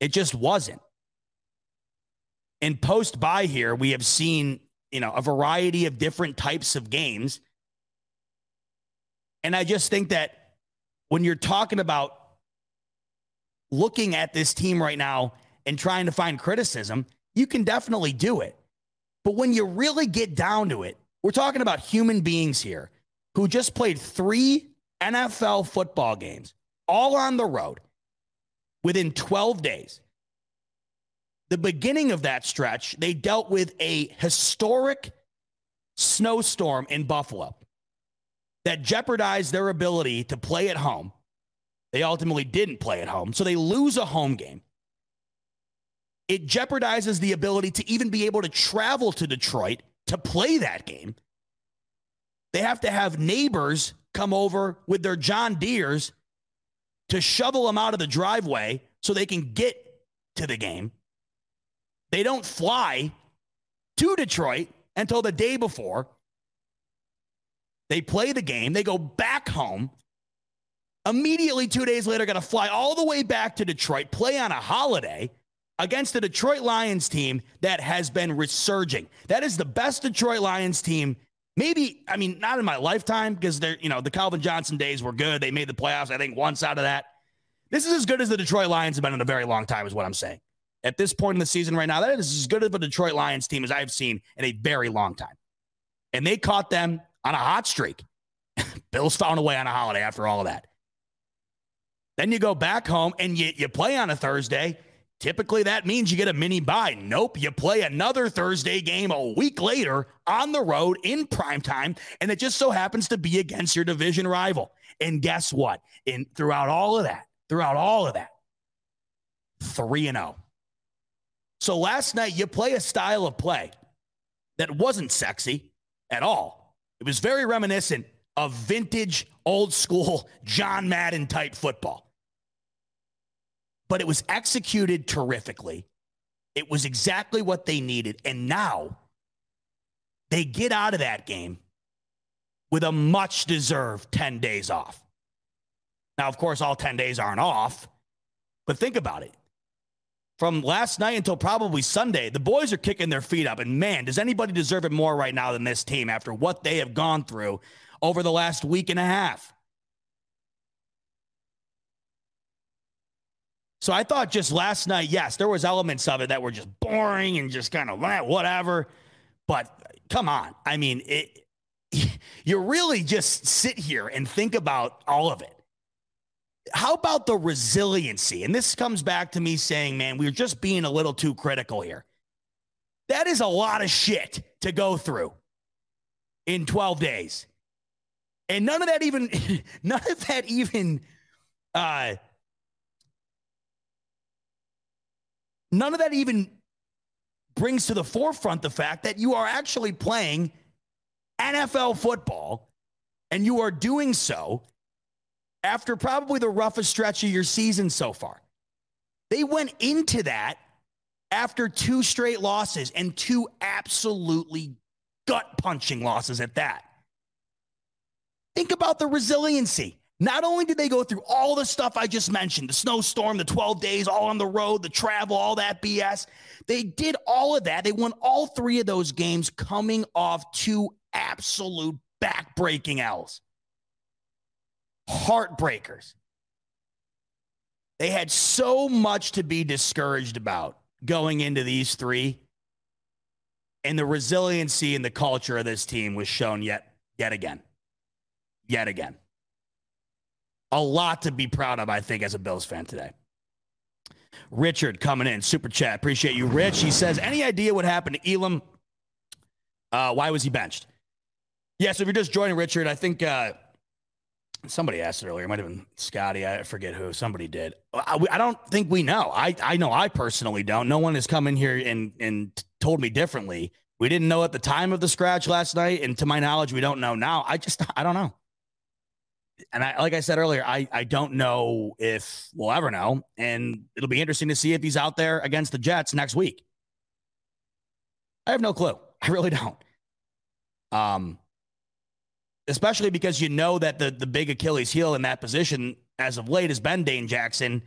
It just wasn't. In post by here, we have seen, you know, a variety of different types of games and I just think that when you're talking about looking at this team right now and trying to find criticism, you can definitely do it. But when you really get down to it, we're talking about human beings here who just played three NFL football games, all on the road, within 12 days. The beginning of that stretch, they dealt with a historic snowstorm in Buffalo that jeopardized their ability to play at home. They ultimately didn't play at home, so they lose a home game. It jeopardizes the ability to even be able to travel to Detroit to play that game. They have to have neighbors come over with their John Deeres to shovel them out of the driveway so they can get to the game. They don't fly to Detroit until the day before. They play the game, they go back home. Immediately, two days later, got to fly all the way back to Detroit, play on a holiday against the Detroit Lions team that has been resurging. That is the best Detroit Lions team. Maybe, I mean, not in my lifetime because they're, you know, the Calvin Johnson days were good. They made the playoffs, I think, once out of that. This is as good as the Detroit Lions have been in a very long time, is what I'm saying. At this point in the season right now, that is as good of a Detroit Lions team as I've seen in a very long time. And they caught them on a hot streak. (laughs) Bills found a way on a holiday after all of that. Then you go back home and you, you play on a Thursday. Typically, that means you get a mini bye. Nope, you play another Thursday game a week later on the road in prime time, and it just so happens to be against your division rival. And guess what? In throughout all of that, throughout all of that, three and zero. Oh. So last night you play a style of play that wasn't sexy at all it was very reminiscent of vintage, old school John Madden type football. But it was executed terrifically. It was exactly what they needed. And now they get out of that game with a much deserved 10 days off. Now, of course, all 10 days aren't off, but think about it from last night until probably Sunday, the boys are kicking their feet up. And man, does anybody deserve it more right now than this team after what they have gone through over the last week and a half? So I thought just last night, yes, there was elements of it that were just boring and just kind of whatever. But come on, I mean, it, (laughs) you really just sit here and think about all of it how about the resiliency? And this comes back to me saying, man, we're just being a little too critical here. That is a lot of shit to go through in 12 days. And none of that even, (laughs) none of that even, uh, none of that even brings to the forefront the fact that you are actually playing NFL football and you are doing so after probably the roughest stretch of your season so far. They went into that after two straight losses and two absolutely gut punching losses at that. Think about the resiliency. Not only did they go through all the stuff I just mentioned the snowstorm, the 12 days, all on the road, the travel, all that BS, they did all of that. They won all three of those games coming off two absolute backbreaking L's, heartbreakers. They had so much to be discouraged about going into these three. And the resiliency and the culture of this team was shown yet yet again. Yet again. A lot to be proud of, I think, as a Bills fan today. Richard coming in, super chat. Appreciate you, Rich. He says, Any idea what happened to Elam? Uh, why was he benched? Yeah, so if you're just joining Richard, I think uh, somebody asked it earlier. It might have been Scotty. I forget who. Somebody did. I, I, don't think we know. I, I know I personally don't. No one has come in here and, and told me differently. We didn't know at the time of the scratch last night. And to my knowledge, we don't know now. I just, I don't know and I, like I said earlier, I, I don't know if we'll ever know. And it'll be interesting to see if he's out there against the Jets next week. I have no clue. (laughs) I really don't. Um, especially because you know that the, the big Achilles heel in that position as of late has been Dane Jackson.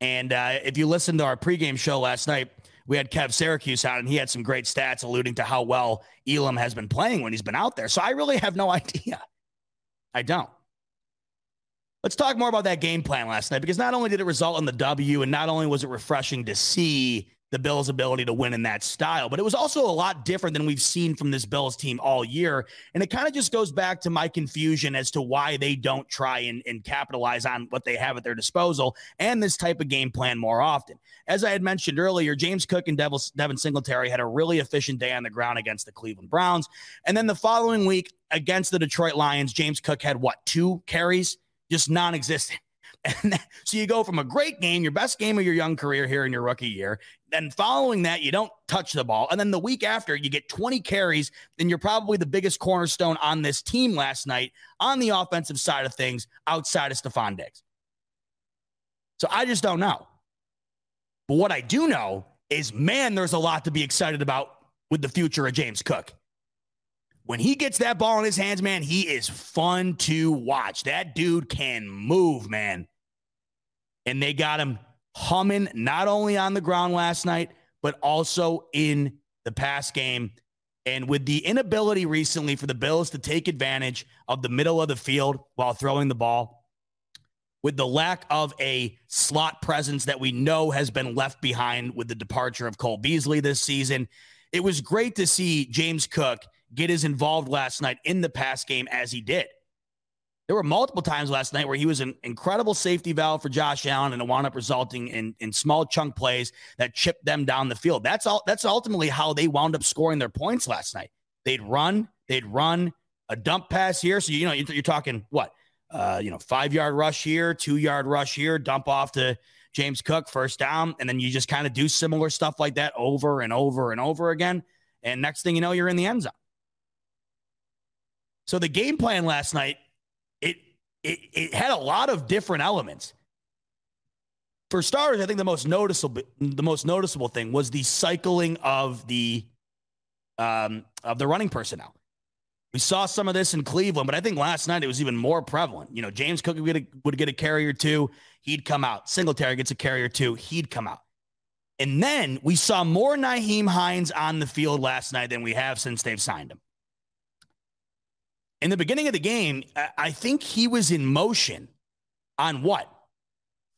And uh, if you listened to our pregame show last night, we had Kev Syracuse out, and he had some great stats alluding to how well Elam has been playing when he's been out there. So I really have no (laughs) idea. I don't. Let's talk more about that game plan last night because not only did it result in the W, and not only was it refreshing to see the Bills' ability to win in that style, but it was also a lot different than we've seen from this Bills team all year. And it kind of just goes back to my confusion as to why they don't try and, and capitalize on what they have at their disposal and this type of game plan more often. As I had mentioned earlier, James Cook and Devin Singletary had a really efficient day on the ground against the Cleveland Browns. And then the following week against the Detroit Lions, James Cook had what, two carries? Just non existent. (laughs) And so you go from a great game, your best game of your young career here in your rookie year. Then following that, you don't touch the ball. And then the week after, you get 20 carries. Then you're probably the biggest cornerstone on this team last night on the offensive side of things outside of Stefon Diggs. So I just don't know. But what I do know is, man, there's a lot to be excited about with the future of James Cook when he gets that ball in his hands, man, he is fun to watch. That dude can move, man. And they got him humming not only on the ground last night, but also in the pass game. And with the inability recently for the Bills to take advantage of the middle of the field while throwing the ball, with the lack of a slot presence that we know has been left behind with the departure of Cole Beasley this season, it was great to see James Cook get as involved last night in the pass game as he did. There were multiple times last night where he was an incredible safety valve for Josh Allen and it wound up resulting in, in small chunk plays that chipped them down the field. That's all that's ultimately how they wound up scoring their points last night. They'd run, they'd run a dump pass here. So, you know, you're, you're talking what? Uh, you know, five yard rush here, two yard rush here, dump off to James Cook, first down. And then you just kind of do similar stuff like that over and over and over again. And next thing you know, you're in the end zone. So the game plan last night, it it it had a lot of different elements. For starters, I think the most noticeable the most noticeable thing was the cycling of the um, of the running personnel. We saw some of this in Cleveland, but I think last night it was even more prevalent. You know, James Cook would get a, would get a carrier two, he'd come out. Singletary gets a carrier two, he'd come out. And then we saw more Nyheim Hines on the field last night than we have since they've signed him in the beginning of the game, I think he was in motion on what?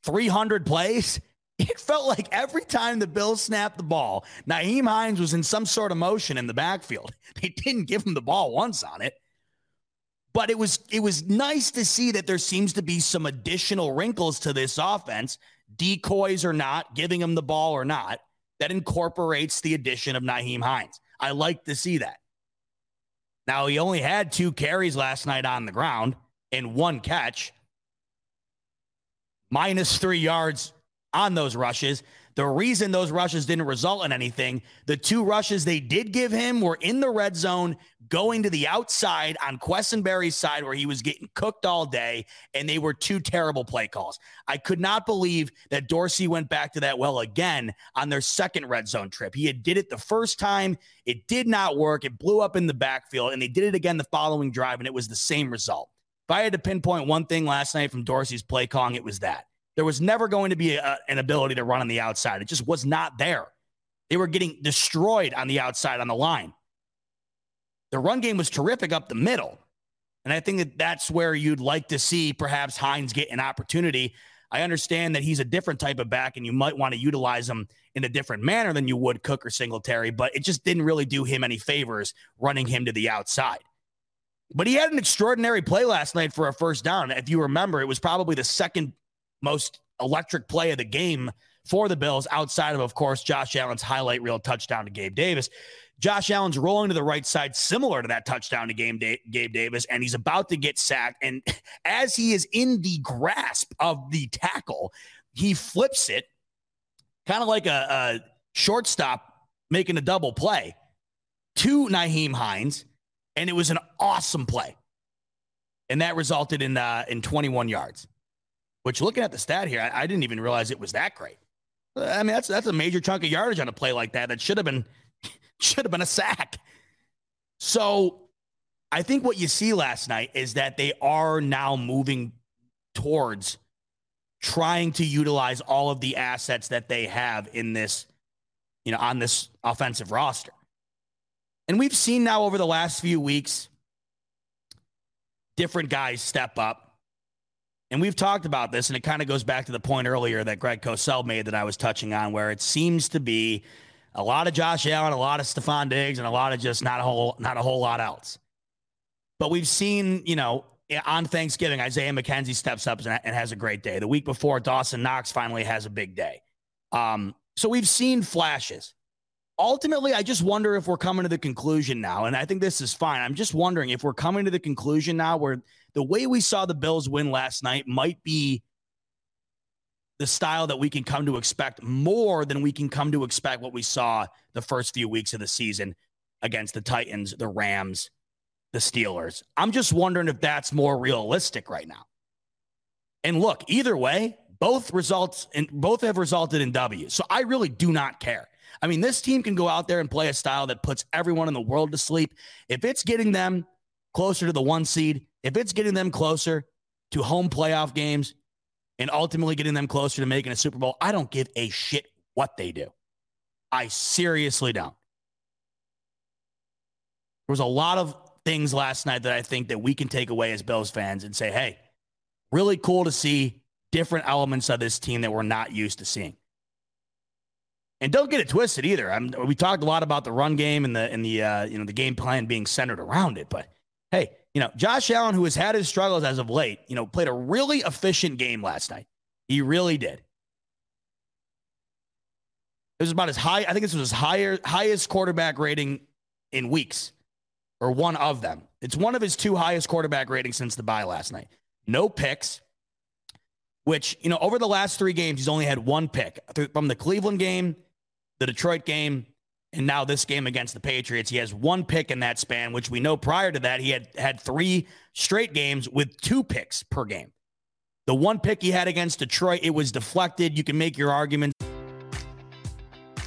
300 plays? (laughs) It felt like every time the Bills snapped the ball, Nyheim Hines was in some sort of motion in the backfield. (laughs) They didn't give him the ball once on it. But it was it was nice to see that there seems to be some additional wrinkles to this offense, decoys or not, giving him the ball or not, that incorporates the addition of Nyheim Hines. I like to see that. Now, he only had two carries last night on the ground and one catch, minus three yards on those rushes. The reason those rushes didn't result in anything, the two rushes they did give him were in the red zone, going to the outside on Quessenberry's side where he was getting cooked all day, and they were two terrible play calls. I could not believe that Dorsey went back to that well again on their second red zone trip. He had did it the first time, it did not work. It blew up in the backfield, and they did it again the following drive, and it was the same result. If I had to pinpoint one thing last night from Dorsey's play calling, it was that. There was never going to be a, an ability to run on the outside. It just was not there. They were getting destroyed on the outside on the line. The run game was terrific up the middle, And I think that that's where you'd like to see perhaps Hines get an opportunity. I understand that he's a different type of back and you might want to utilize him in a different manner than you would Cook or Singletary, but it just didn't really do him any favors running him to the outside. But he had an extraordinary play last night for a first down. If you remember, it was probably the second most electric play of the game for the Bills outside of, of course, Josh Allen's highlight reel touchdown to Gabe Davis. Josh Allen's rolling to the right side, similar to that touchdown to Gabe, Davis, and he's about to get sacked. And (laughs) as he is in the grasp of the tackle, he flips it, kind of like a, a shortstop making a double play to Nyheim Hines, and it was an awesome play, and that resulted in uh, in 21 yards. Which, looking at the stat here, I, I didn't even realize it was that great. I mean, that's that's a major chunk of yardage on a play like that. That should have been (laughs) should have been a sack. So I think what you see last night is that they are now moving towards trying to utilize all of the assets that they have in this, you know, on this offensive roster. And we've seen now over the last few weeks different guys step up. And we've talked about this, and it kind of goes back to the point earlier that Greg Cosell made that I was touching on, where it seems to be a lot of Josh Allen, a lot of Stefon Diggs, and a lot of just not a whole not a whole lot else. But we've seen, you know, on Thanksgiving, Isaiah McKenzie steps up and has a great day. The week before, Dawson Knox finally has a big day. Um, so we've seen flashes. Ultimately, I just wonder if we're coming to the conclusion now, and I think this is fine. I'm just wondering if we're coming to the conclusion now where the way we saw the Bills win last night might be the style that we can come to expect more than we can come to expect what we saw the first few weeks of the season against the Titans, the Rams, the Steelers. I'm just wondering if that's more realistic right now. And look, either way, both results and both have resulted in W. So I really do not care. I mean, this team can go out there and play a style that puts everyone in the world to sleep. If it's getting them closer to the one seed, if it's getting them closer to home playoff games, and ultimately getting them closer to making a Super Bowl, I don't give a shit what they do. I seriously don't. There was a lot of things last night that I think that we can take away as Bills fans and say, hey, really cool to see different elements of this team that we're not used to seeing. And don't get it twisted either. I'm, we talked a lot about the run game and the and the uh, you know the game plan being centered around it, but hey, you know, Josh Allen, who has had his struggles as of late, you know, played a really efficient game last night. He really did. It was about as high, I think this was his higher, highest quarterback rating in weeks, or one of them. It's one of his two highest quarterback ratings since the bye last night. No picks, which, you know, over the last three games, he's only had one pick from the Cleveland game, the Detroit game, and now this game against the Patriots, he has one pick in that span, which we know prior to that he had had three straight games with two picks per game. The one pick he had against Detroit, it was deflected. You can make your arguments.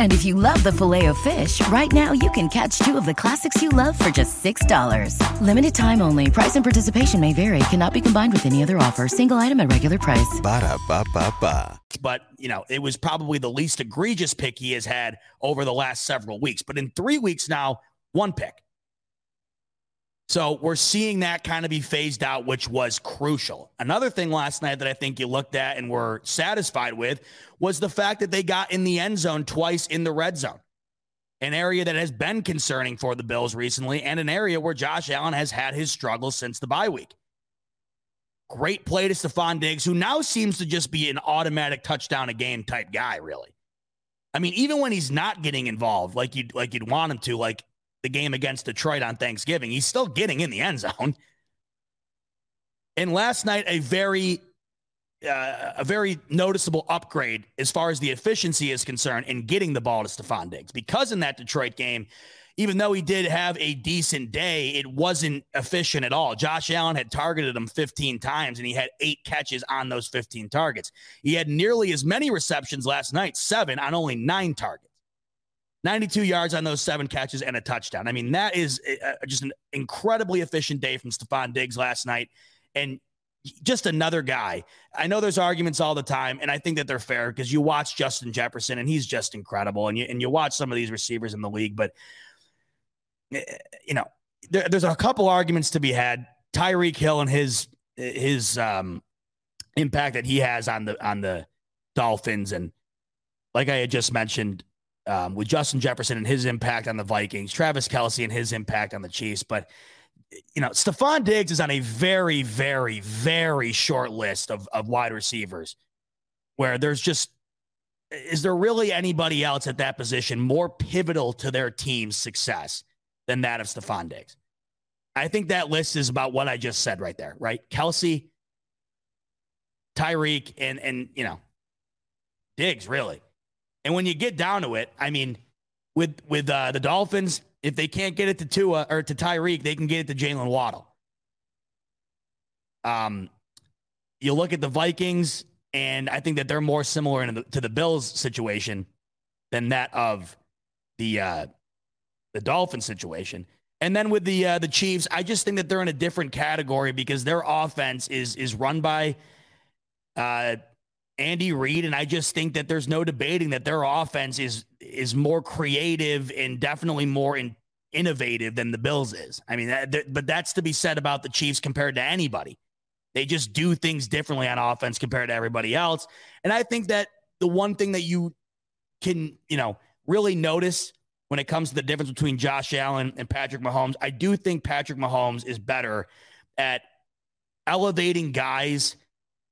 And if you love the filet of fish, right now you can catch two of the classics you love for just $6. Limited time only. Price and participation may vary. Cannot be combined with any other offer. Single item at regular price. Ba da ba ba ba. But, you know, it was probably the least egregious pick he has had over the last several weeks. But in three weeks now, one pick. So we're seeing that kind of be phased out, which was crucial. Another thing last night that I think you looked at and were satisfied with was the fact that they got in the end zone twice in the red zone, an area that has been concerning for the Bills recently, and an area where Josh Allen has had his struggles since the bye week. Great play to Stefon Diggs, who now seems to just be an automatic touchdown a game type guy, really. I mean, even when he's not getting involved like you'd like you'd want him to, like the game against Detroit on Thanksgiving. He's still getting in the end zone. And last night, a very uh, a very noticeable upgrade as far as the efficiency is concerned in getting the ball to Stefon Diggs. Because in that Detroit game, even though he did have a decent day, it wasn't efficient at all. Josh Allen had targeted him 15 times and he had eight catches on those 15 targets. He had nearly as many receptions last night, seven on only nine targets. 92 yards on those seven catches and a touchdown. I mean, that is uh, just an incredibly efficient day from Stefon Diggs last night. And just another guy. I know there's arguments all the time, and I think that they're fair because you watch Justin Jefferson and he's just incredible. And you, and you watch some of these receivers in the league, but, eh, you know, there, there's a couple arguments to be had. Tyreek Hill and his, his, um, impact that he has on the, on the Dolphins. And like I had just mentioned, um, with Justin Jefferson and his impact on the Vikings, Travis Kelce and his impact on the Chiefs. But, you know, Stefon Diggs is on a very, very, very short list of, of wide receivers where there's just, is there really anybody else at that position more pivotal to their team's success than that of Stefon Diggs? I think that list is about what I just said right there, right? Kelce, Tyreek, and, and, you know, Diggs, really. And when you get down to it, I mean, with with uh, the Dolphins, if they can't get it to Tua or to Tyreek, they can get it to Jaylen Waddle. Um, you look at the Vikings, and I think that they're more similar the, to the Bills situation than that of the uh, the Dolphin situation. And then with the uh, the Chiefs, I just think that they're in a different category because their offense is is run by uh, Andy Reid, and I just think that there's no debating that their offense is is more creative and definitely more in, innovative than the Bills is. I mean, that, but that's to be said about the Chiefs compared to anybody. They just do things differently on offense compared to everybody else. And I think that the one thing that you can, you know, really notice when it comes to the difference between Josh Allen and Patrick Mahomes, I do think Patrick Mahomes is better at elevating guys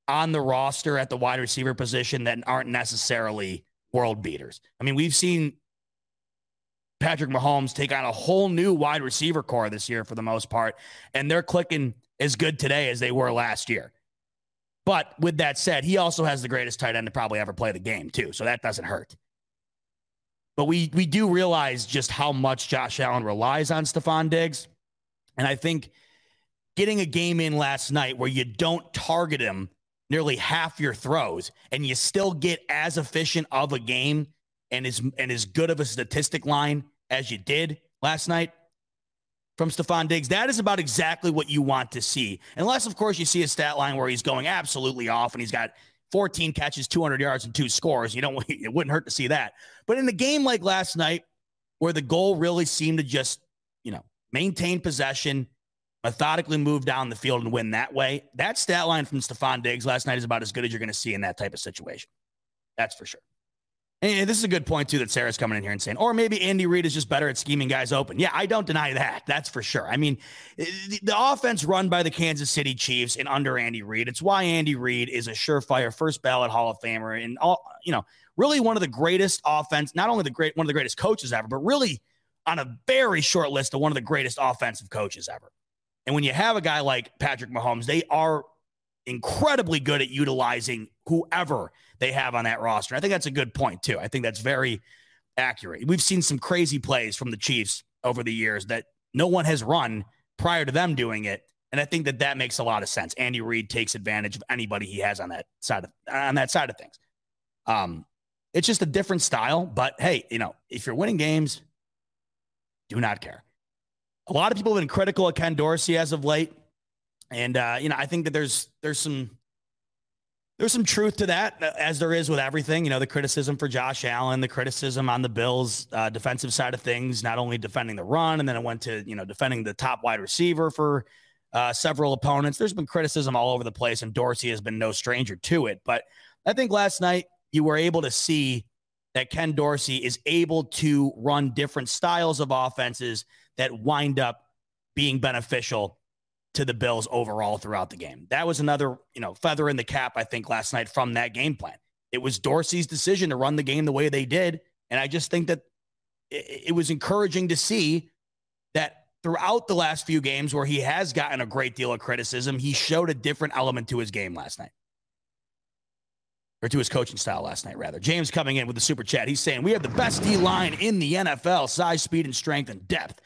on the roster at the wide receiver position that aren't necessarily world beaters. I mean, we've seen Patrick Mahomes take on a whole new wide receiver corps this year for the most part, and they're clicking as good today as they were last year. But with that said, he also has the greatest tight end to probably ever play the game, too. So that doesn't hurt. But we we do realize just how much Josh Allen relies on Stefon Diggs. And I think getting a game in last night where you don't target him nearly half your throws and you still get as efficient of a game and as and as good of a statistic line as you did last night from Stefon Diggs, that is about exactly what you want to see. Unless, of course, you see a stat line where he's going absolutely off and he's got 14 catches, 200 yards, and two scores. You don't. (laughs) It wouldn't hurt to see that. But in a game like last night, where the goal really seemed to just, you know, maintain possession, methodically move down the field and win that way. That stat line from Stefon Diggs last night is about as good as you're going to see in that type of situation. That's for sure. And this is a good point, too, that Sarah's coming in here and saying, or maybe Andy Reid is just better at scheming guys open. Yeah, I don't deny that. That's for sure. I mean, eh, the, the offense run by the Kansas City Chiefs and under Andy Reid, it's why Andy Reid is a surefire first ballot Hall of Famer and all, you know, really one of the greatest offense, not only the great, one of the greatest coaches ever, but really on a very short list of one of the greatest offensive coaches ever. And when you have a guy like Patrick Mahomes, they are incredibly good at utilizing whoever they have on that roster. I think that's a good point, too. I think that's very accurate. We've seen some crazy plays from the Chiefs over the years that no one has run prior to them doing it. And I think that that makes a lot of sense. Andy Reid takes advantage of anybody he has on that side of on that side of things. Um, it's just a different style, but hey, you know, if you're winning games, do not care a lot of people have been critical of Ken Dorsey as of late, and uh, you know I think that there's there's some there's some truth to that, uh, as there is with everything. You know, the criticism for Josh Allen, the criticism on the Bills' uh, defensive side of things, not only defending the run, and then it went to you know defending the top wide receiver for uh, several opponents. There's been criticism all over the place, and Dorsey has been no stranger to it. But I think last night you were able to see that Ken Dorsey is able to run different styles of offenses that wind up being beneficial to the Bills overall throughout the game. That was another, you know, feather in the cap, I think, last night from that game plan. It was Dorsey's decision to run the game the way they did. And I just think that it, it was encouraging to see that throughout the last few games where he has gotten a great deal of criticism, he showed a different element to his game last night. Or to his coaching style last night, rather. James coming in with the super chat. He's saying, We have the best D line in the NFL, size, speed, and strength and depth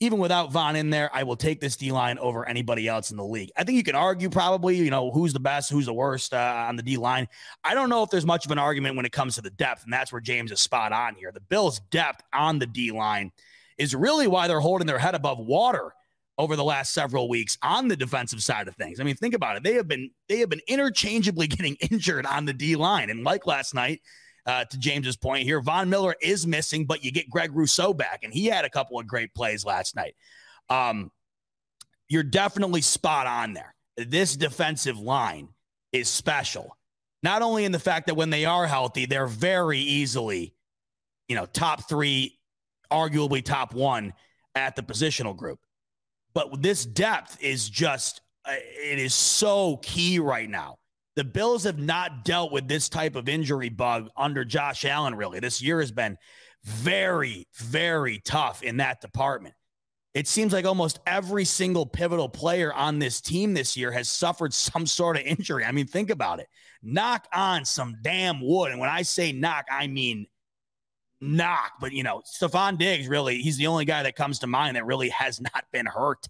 even without Von in there, I will take this D line over anybody else in the league. I think you can argue probably, you know, who's the best, who's the worst uh, on the D line. I don't know if there's much of an argument when it comes to the depth, and that's where James is spot on here. The Bills' depth on the D line is really why they're holding their head above water over the last several weeks on the defensive side of things. I mean, think about it. They have been they have been interchangeably (laughs) getting injured on the D line, and like last night uh, to James's point here. Von Miller is missing, but you get Greg Rousseau back, and he had a couple of great plays last night. Um, you're definitely spot on there. This defensive line is special, not only in the fact that when they are healthy, they're very easily, you know, top three, arguably top one at the positional group, but this depth is just, uh, it is so key right now the Bills have not dealt with this type of injury bug under Josh Allen, really. This year has been very, very tough in that department. It seems like almost every single pivotal player on this team this year has suffered some sort of injury. I mean, think about it. Knock on some damn wood. And when I say knock, I mean knock. But, you know, Stefon Diggs, really, he's the only guy that comes to mind that really has not been hurt.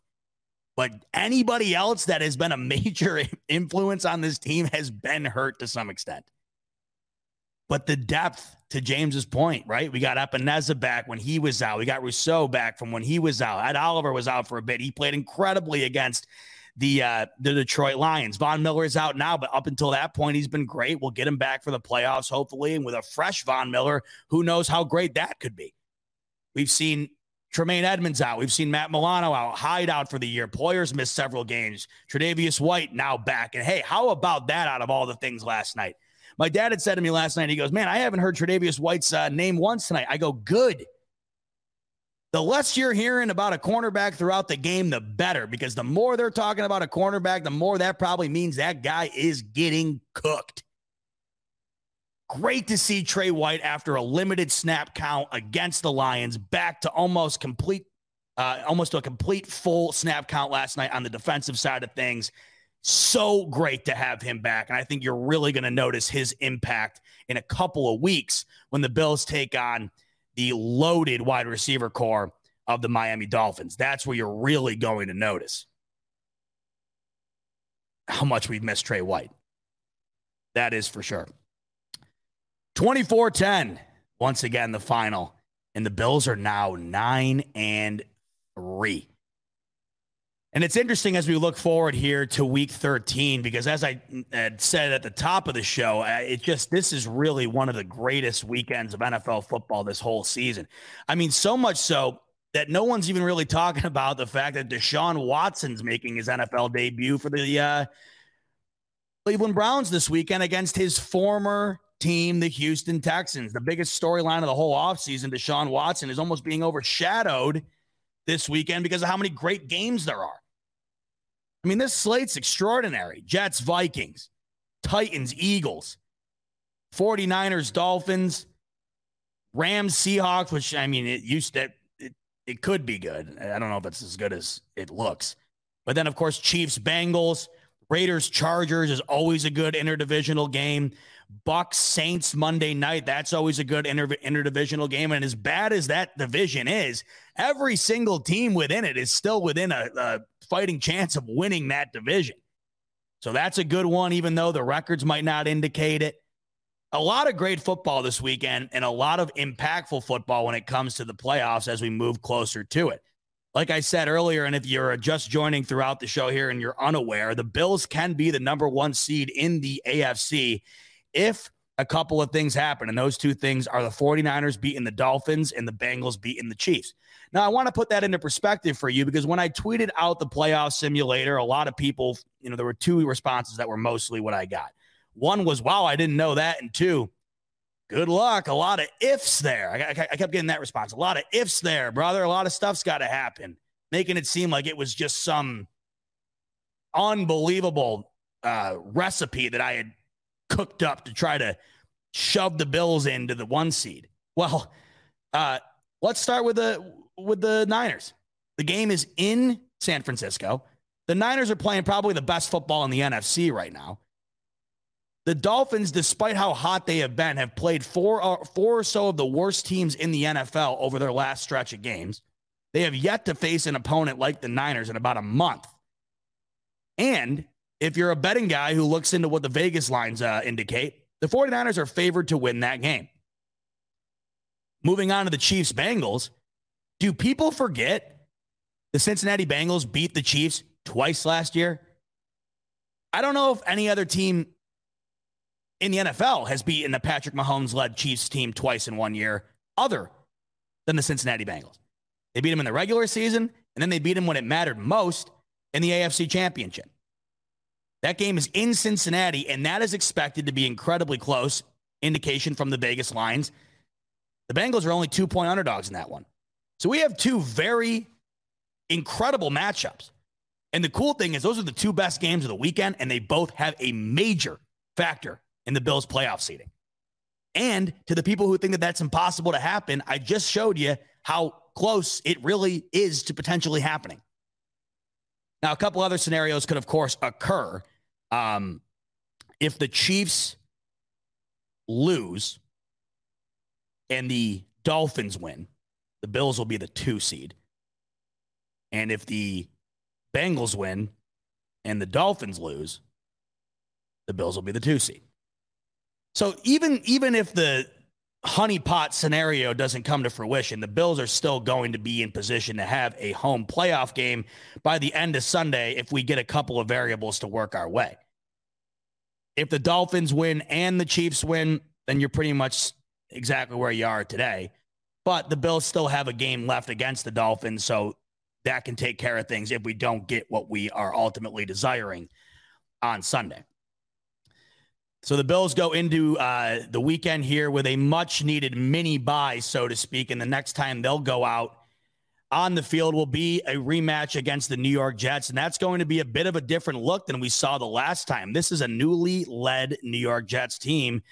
But anybody else that has been a major (laughs) influence on this team has been hurt to some extent. But the depth, to James's point, right? We got Epenesa back when he was out. We got Rousseau back from when he was out. Ed Oliver was out for a bit. He played incredibly against the uh, the Detroit Lions. Von Miller is out now, but up until that point, he's been great. We'll get him back for the playoffs, hopefully, and with a fresh Von Miller, who knows how great that could be. We've seen Tremaine Edmunds out. We've seen Matt Milano out, Hyde out for the year. Poyer's missed several games. Tre'Davious White now back. And hey, how about that out of all the things last night? My dad had said to me last night, he goes, Man, I haven't heard Tre'Davious White's uh, name once tonight. I go, Good. The less you're hearing about a cornerback throughout the game, the better, because the more they're talking about a cornerback, the more that probably means that guy is getting cooked. Great to see Tre White after a limited snap count against the Lions back to almost complete, uh, almost to a complete full snap count last night on the defensive side of things. So great to have him back. And I think you're really going to notice his impact in a couple of weeks when the Bills take on the loaded wide receiver corps of the Miami Dolphins. That's where you're really going to notice how much we've missed Tre White. That is for sure. 24 10, once again, the final. And the Bills are now nine and three. And it's interesting as we look forward here to week 13, because as I said at the top of the show, it just, this is really one of the greatest weekends of NFL football this whole season. I mean, so much so that no one's even really talking (laughs) about the fact that Deshaun Watson's making his NFL debut for the uh, Cleveland Browns this weekend against his former team, the Houston Texans. The biggest storyline of the whole offseason, Deshaun Watson, is almost being overshadowed this weekend because of how many great games there are. I mean, this slate's extraordinary. Jets, Vikings, Titans, Eagles, 49ers, Dolphins, Rams, Seahawks, which I mean, it used to, it, it could be good. I don't know if it's as good as it looks. But then, of course, Chiefs, Bengals, Raiders, Chargers is always a good interdivisional game. Bucs Saints Monday night. That's always a good inter- interdivisional game. And as bad as that division is, every single team within it is still within a, a fighting chance of winning that division. So that's a good one, even though the records might not indicate it. A lot of great football this weekend and a lot of impactful football when it comes to the playoffs as we move closer to it. Like I said earlier, and if you're just joining throughout the show here and you're unaware, the Bills can be the number one seed in the AFC if a couple of things happen. And those two things are the 49ers beating the Dolphins and the Bengals beating the Chiefs. Now, I want to put that into perspective for you because when I tweeted out the playoff simulator, a lot of people, you know, there were two responses that were mostly what I got. One was, wow, I didn't know that. And two, good luck. A lot of ifs there. I, I, I kept getting that response. A lot of ifs there, brother. A lot of stuff's got to happen, making it seem like it was just some unbelievable uh, recipe that I had cooked up to try to shove the Bills into the one seed. Well, uh, let's start with the with the Niners. The game is in San Francisco. The Niners are playing probably the best football in the NFC right now. The Dolphins, despite how hot they have been, have played four or, uh, four or so of the worst teams in the NFL over their last stretch of games. They have yet to face an opponent like the Niners in about a month. And if you're a betting guy who looks into what the Vegas lines uh, indicate, the 49ers are favored to win that game. Moving on to the Chiefs Bengals, do people forget the Cincinnati Bengals beat the Chiefs twice last year? I don't know if any other team in the NFL has beaten the Patrick Mahomes led Chiefs team twice in one year, other than the Cincinnati Bengals. They beat them in the regular season, and then they beat them when it mattered most in the AFC Championship. That game is in Cincinnati, and that is expected to be incredibly close. Indication from the Vegas lines. The Bengals are only two point underdogs in that one. So we have two very incredible matchups. And the cool thing is, those are the two best games of the weekend, and they both have a major factor in the Bills' playoff seating. And to the people who think that that's impossible to happen, I just showed you how close it really is to potentially happening. Now, a couple other scenarios could, of course, occur. Um, if the Chiefs lose and the Dolphins win, the Bills will be the two seed. And if the Bengals win and the Dolphins lose, the Bills will be the two seed. So even even if the honeypot scenario doesn't come to fruition, the Bills are still going to be in position to have a home playoff game by the end of Sunday if we get a couple of variables to work our way. If the Dolphins win and the Chiefs win, then you're pretty much exactly where you are today. But the Bills still have a game left against the Dolphins, so that can take care of things if we don't get what we are ultimately desiring on Sunday. So the Bills go into uh, the weekend here with a much needed mini bye, so to speak. And the next time they'll go out on the field will be a rematch against the New York Jets. And that's going to be a bit of a different look than we saw the last time. This is a newly led New York Jets team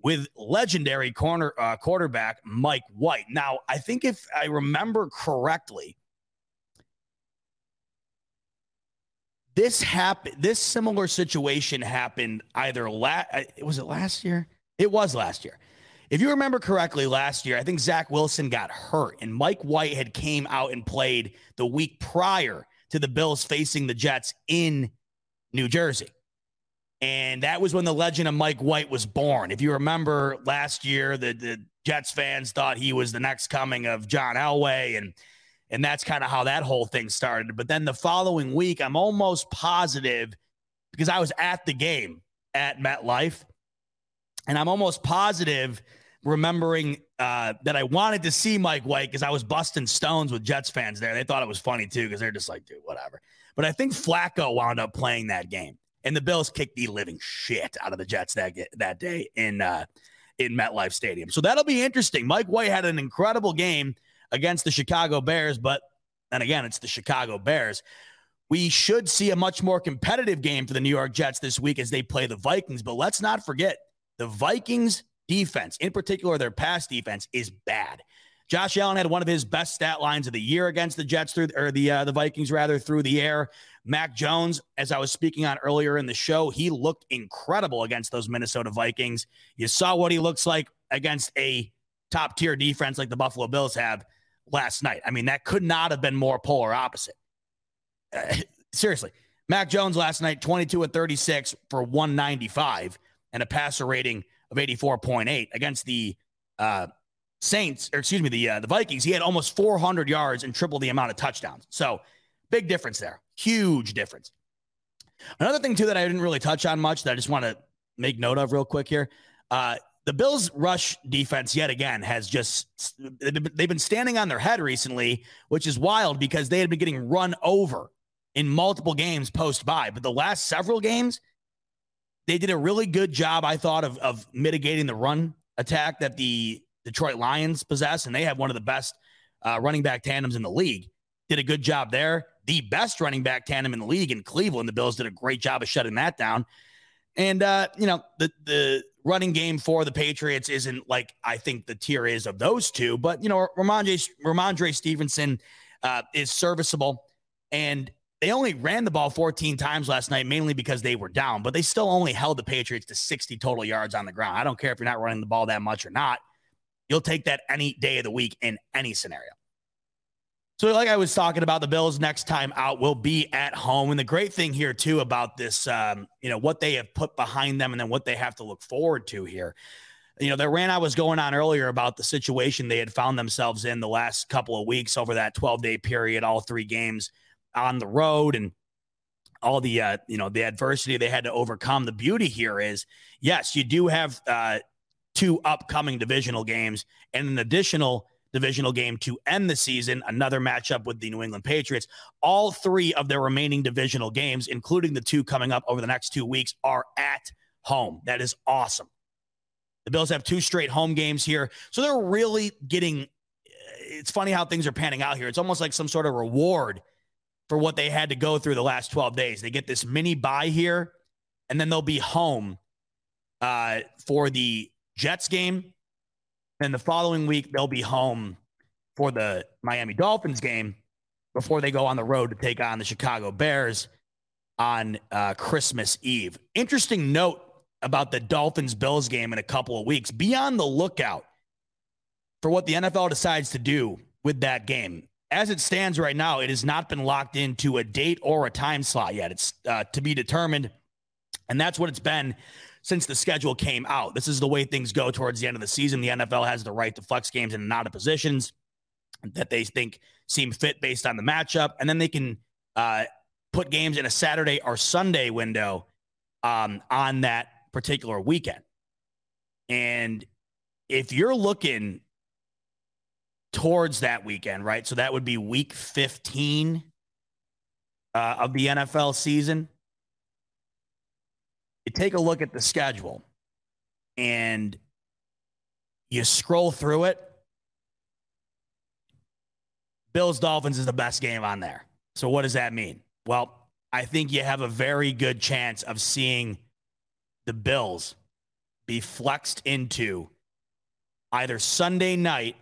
with legendary corner uh, quarterback Mike White. Now, I think if I remember correctly, this happened this similar situation happened either last uh, was it last year? It was last year. If you remember correctly last year i think zach wilson got hurt and mike white had came out and played the week prior to the bills facing the jets in new jersey. And that was when the legend of mike white was born. If you remember last year the, the jets fans thought he was the next coming of john elway and and that's kind of how that whole thing started. But then the following week, I'm almost positive because I was at the game at MetLife, and I'm almost positive remembering uh, that I wanted to see Mike White because I was busting stones with Jets fans there. They thought it was funny too because they're just like, dude, whatever. But I think Flacco wound up playing that game, and the Bills kicked the living shit out of the Jets that that day in uh, in MetLife Stadium. So that'll be interesting. Mike White had an incredible game against the Chicago Bears, but and again, it's the Chicago Bears. We should see a much more competitive game for the New York Jets this week as they play the Vikings. But let's not forget the Vikings defense, in particular their pass defense, is bad. Josh Allen had one of his best stat lines of the year against the Jets through or the uh, the Vikings rather through the air. Mac Jones, as I was speaking on earlier in the show, he looked incredible against those Minnesota Vikings. You saw what he looks like against a top tier defense like the Buffalo Bills have last night. I mean, that could not have been more polar opposite. (laughs) Seriously, Mac Jones last night, 22 and 36 for 195 and a passer rating of 84.8 against the uh, Saints, or excuse me, the uh, the Vikings, he had almost 400 yards and triple the amount of touchdowns. So big difference there. Huge difference. Another thing too that I didn't really touch on much that I just want to make note of real quick here. Uh, the Bills' rush defense yet again has just they've been standing on their head recently, which is wild because they had been getting run over in multiple games post bye. But the last several games, they did a really good job, I thought, of, of mitigating the run attack that the Detroit Lions possess, and they have one of the best uh, running back tandems in the league. Did a good job there. The best running back tandem in the league in Cleveland. The Bills did a great job of shutting that down. And uh, you know, the the running game for the Patriots isn't like I think the tier is of those two, but you know, Rhamondre, Rhamondre Stevenson uh, is serviceable, and they only ran the ball 14 times last night, mainly because they were down, but they still only held the Patriots to 60 total yards on the ground. I don't care if you're not running the ball that much or not. You'll take that any day of the week in any scenario. So, like I was talking about, the Bills' next time out will be at home. And the great thing here, too, about this, um, you know, what they have put behind them and then what they have to look forward to here. You know, the rant I was going on earlier about the situation they had found themselves in the last couple of weeks over that 12 day period, all three games on the road and all the uh, you know the adversity they had to overcome. The beauty here is, yes, you do have uh, two upcoming divisional games and an additional divisional game to end the season, another matchup with the New England Patriots. All three of their remaining divisional games, including the two coming up over the next two weeks, are at home. That is awesome. The Bills have two straight home games here. So they're really getting it's funny how things are panning out here. It's almost like some sort of reward for what they had to go through the last 12 days. They get this mini bye here, and then they'll be home uh, for the Jets game. And the following week, they'll be home for the Miami Dolphins game before they go on the road to take on the Chicago Bears on uh, Christmas Eve. Interesting note about the Dolphins Bills game in a couple of weeks. Be on the lookout for what the NFL decides to do with that game as it stands right now, it has not been locked into a date or a time slot yet. It's uh, to be determined. And that's what it's been since the schedule came out. This is the way things go towards the end of the season. The NFL has the right to flex games in and out of positions that they think seem fit based on the matchup. And then they can uh, put games in a Saturday or Sunday window um, on that particular weekend. And if you're looking towards that weekend, right? So that would be week 15 uh, of the NFL season. You take a look at the schedule and you scroll through it. Bills Dolphins is the best game on there. So what does that mean? Well, I think you have a very good chance of seeing the Bills be flexed into either Sunday night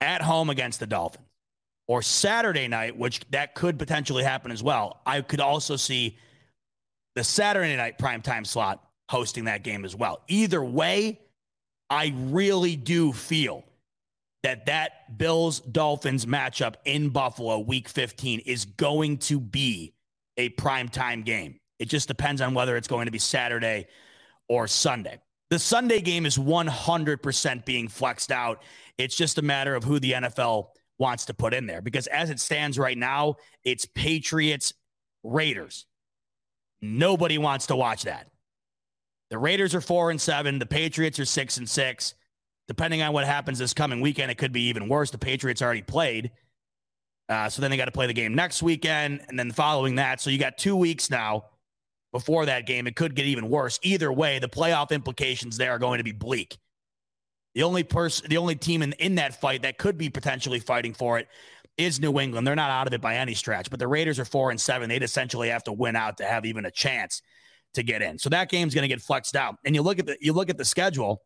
at home against the Dolphins or Saturday night, which that could potentially happen as well. I could also see the Saturday night primetime slot hosting that game as well. Either way, I really do feel that that Bills Dolphins matchup in Buffalo week 15 is going to be a primetime game. It just depends on whether it's going to be Saturday or Sunday. The Sunday game is 100% being flexed out. It's just a matter of who the NFL wants to put in there because as it stands right now, it's Patriots, Raiders. Nobody wants to watch that. The Raiders are four and seven. The Patriots are six and six. Depending on what happens this coming weekend, it could be even worse. The Patriots already played. Uh, so then they got to play the game next weekend and then following that. So you got two weeks now before that game. It could get even worse. Either way, the playoff implications there are going to be bleak. The only person, the only team in, in that fight that could be potentially fighting for it is New England. They're not out of it by any stretch, but the Raiders are four and seven. They'd essentially have to win out to have even a chance to get in. So that game's going to get flexed out. And you look at the you look at the schedule.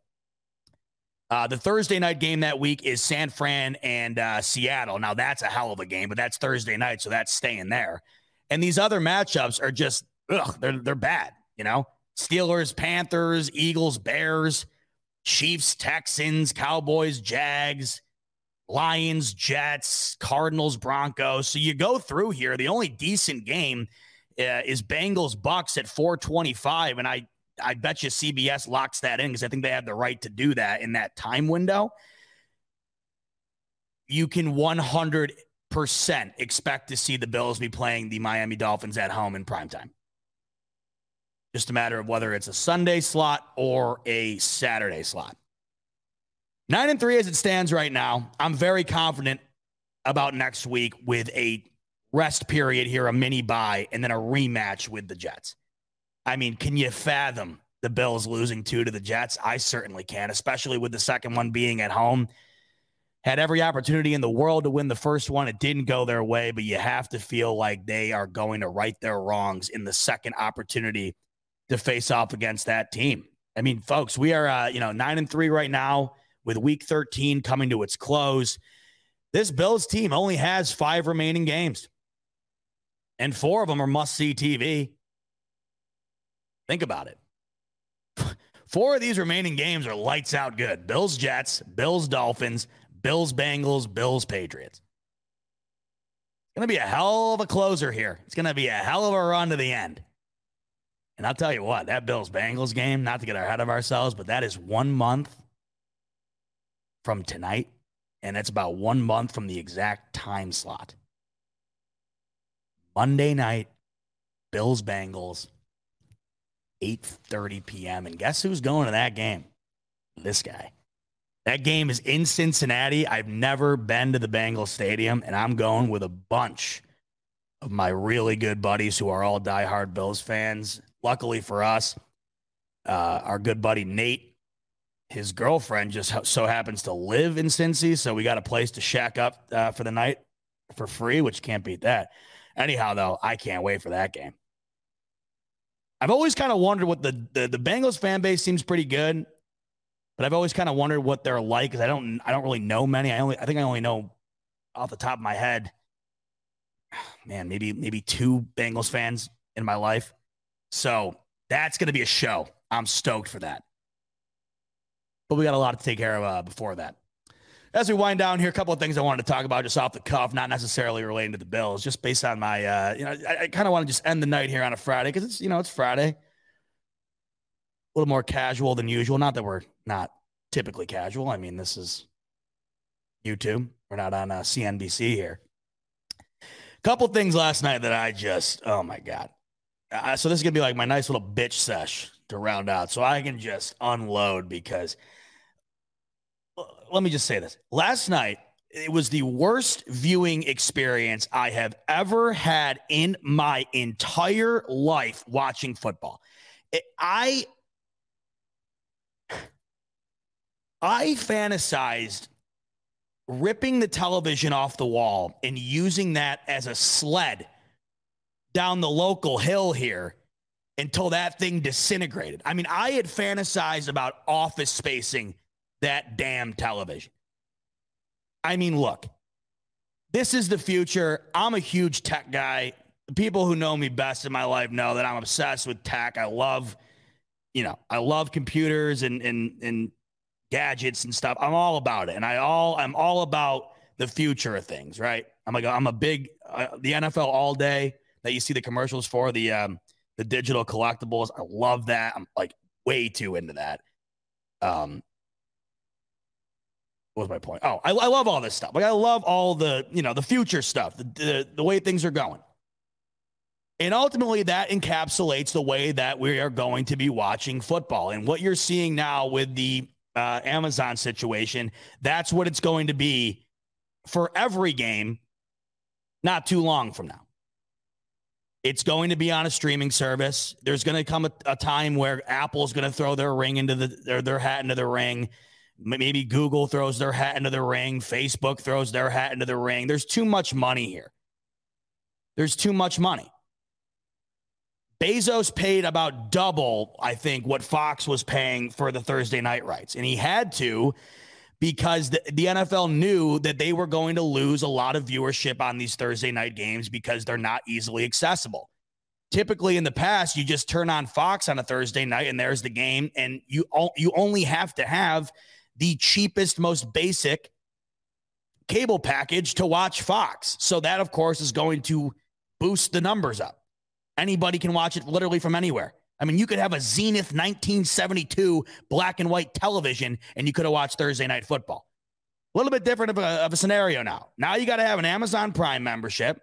Uh, the Thursday night game that week is San Fran and uh, Seattle. Now that's a hell of a game, but that's Thursday night, so that's staying there. And these other matchups are just ugh, they're they're bad. You know, Steelers, Panthers, Eagles, Bears, Chiefs, Texans, Cowboys, Jags, Lions, Jets, Cardinals, Broncos. So you go through here. The only decent game uh, is Bengals Bucs at 425, and I I bet you CBS locks that in because I think they have the right to do that in that time window. You can 100% expect to see the Bills be playing the Miami Dolphins at home in primetime. Just a matter of whether it's a Sunday slot or a Saturday slot. Nine and three as it stands right now. I'm very confident about next week with a rest period here, a mini bye, and then a rematch with the Jets. I mean, can you fathom the Bills losing two to the Jets? I certainly can, especially with the second one being at home. Had every opportunity in the world to win the first one. It didn't go their way, but you have to feel like they are going to right their wrongs in the second opportunity to face off against that team. I mean, folks, we are, uh, you know, nine and three right now with week 13 coming to its close. This Bills team only has five remaining games, and four of them are must see TV. Think about it. (laughs) Four of these remaining games are lights out good Bills Jets, Bills Dolphins, Bills Bengals, Bills Patriots. It's going to be a hell of a closer here. It's going to be a hell of a run to the end. And I'll tell you what, that Bills Bengals game, not to get ahead of ourselves, but that is one month from tonight. And that's about one month from the exact time slot. Monday night, Bills Bengals, 8:30 p.m. And guess who's going to that game? This guy. That game is in Cincinnati. I've never been to the Bengals Stadium, and I'm going with a bunch of my really good buddies who are all diehard Bills fans. Luckily for us, uh, our good buddy Nate, his girlfriend just so happens to live in Cincy, so we got a place to shack up uh, for the night for free, which can't beat that. Anyhow, though, I can't wait for that game. I've always kind of wondered what the, the the Bengals fan base seems pretty good, but I've always kind of wondered what they're like because I don't I don't really know many. I only I think I only know off the top of my head, (sighs) man, maybe maybe two Bengals fans in my life. So that's to be a show. I'm stoked for that. But we got a lot to take care of uh, before that. As we wind down here, a couple of things I wanted to talk about just off the cuff, not necessarily relating to the Bills, just based on my, uh, you know, I, I kind of want to just end the night here on a Friday because it's, you know, it's Friday. A little more casual than usual. Not that we're not typically casual. I mean, this is YouTube. We're not on uh, CNBC here. A Couple things last night that I just, oh my God. Uh, so this is going to be like my nice little bitch sesh to round out so I can just unload because – let me just say this. Last night, it was the worst viewing experience I have ever had in my entire life watching football. It, I I fantasized ripping the television off the wall and using that as a sled down the local hill here until that thing disintegrated. I mean, I had fantasized about office spacing that damn television. I mean, look, this is the future. I'm a huge tech guy. The people who know me best in my life know that I'm obsessed with tech. I love, you know, I love computers and and and gadgets and stuff. I'm all about it, and I all I'm all about the future of things. Right? I'm like I'm a big uh, the NFL all day that you see the commercials for the um the digital collectibles. I love that. I'm like way too into that. Um, what was my point? Oh, I, I love all this stuff. Like I love all the, you know, the future stuff, the, the, the way things are going. And ultimately, that encapsulates the way that we are going to be watching football. And what you're seeing now with the uh, Amazon situation, that's what it's going to be for every game not too long from now. It's going to be on a streaming service. There's going to come a, a time where Apple's going to throw their ring into the their, their hat into the ring. Maybe Google throws their hat into the ring. Facebook throws their hat into the ring. There's too much money here. There's too much money. Bezos paid about double, I think, what Fox was paying for the Thursday night rights. And he had to because the, the, NFL knew that they were going to lose a lot of viewership on these Thursday night games because they're not easily accessible. Typically in the past, you just turn on Fox on a Thursday night and there's the game, and you, you only have to have the cheapest, most basic cable package to watch Fox. So that, of course, is going to boost the numbers up. Anybody can watch it literally from anywhere. I mean, you could have a Zenith 1972 black and white television and you could have watched Thursday night football. A little bit different of a, of a scenario now. Now you got to have an Amazon Prime membership,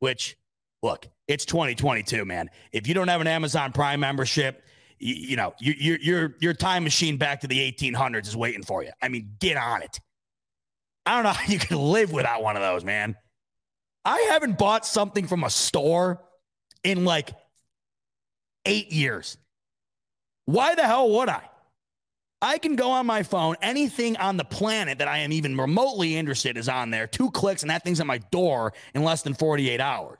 which, look, it's 2022, man. If you don't have an Amazon Prime membership, you, you know, you, your, your, your time machine back to the 1800s is waiting for you. I mean, get on it. I don't know (laughs) how you can live without one of those, man. I haven't bought something from a store in like eight years. Why the hell would I? I can go on my phone. Anything on the planet that I am even remotely interested is on there. Two clicks and that thing's at my door in less than 48 hours.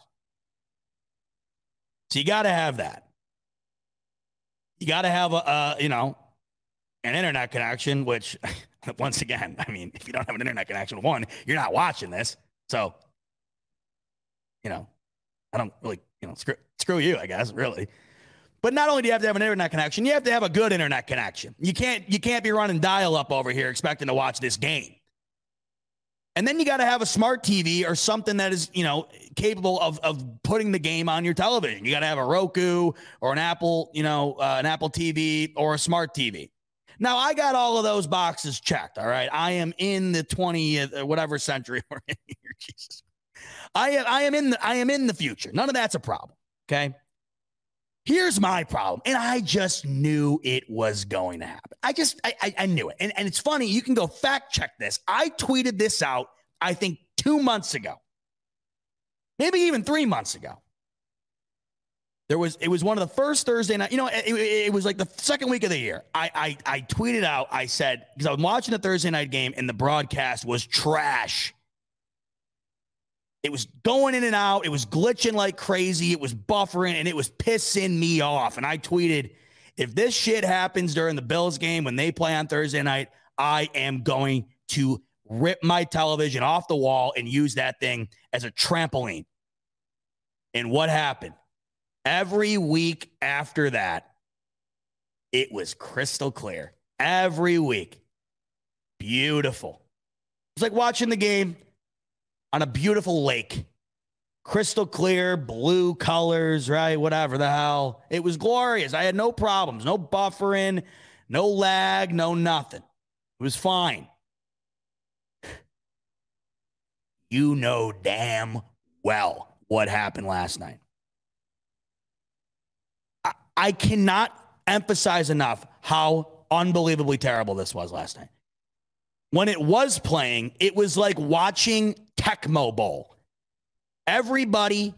So you got to have that. You got to have a, a, you know, an internet connection, which (laughs) once again, I mean, if you don't have an internet connection, one, you're not watching this. So, you know, I don't really, you know, screw, screw you, I guess, really. But not only do you have to have an internet connection, you have to have a good internet connection. You can't you can't be running dial up over here expecting to watch this game. And then you got to have a smart TV or something that is, you know, capable of, of putting the game on your television. You got to have a Roku or an Apple, you know, uh, an Apple TV or a smart TV. Now, I got all of those boxes checked. All right. I am in the 20th, whatever century (laughs) we're in here. Jesus. I am, I am in the, I am in the future. None of that's a problem. Okay. Here's my problem. And I just knew it was going to happen. I just, I, I, I, knew it. And, and it's funny, you can go fact check this. I tweeted this out, I think, two months ago, maybe even three months ago. There was, it was one of the first Thursday night, you know, it, it, was like the second week of the year. I, I, I tweeted out, I said, because I was watching the Thursday night game and the broadcast was trash. It was going in and out. It was glitching like crazy. It was buffering and it was pissing me off. And I tweeted, if this shit happens during the Bills game when they play on Thursday night, I am going to rip my television off the wall and use that thing as a trampoline. And what happened? Every week after that, it was crystal clear. Every week. Beautiful. It's like watching the game on a beautiful lake. Crystal clear, blue colors, right? Whatever the hell. It was glorious. I had no problems, no buffering, no lag, no nothing. It was fine. (sighs) You know damn well what happened last night. I, I cannot emphasize enough how unbelievably terrible this was last night when it was playing, it was like watching Tecmo Bowl. Everybody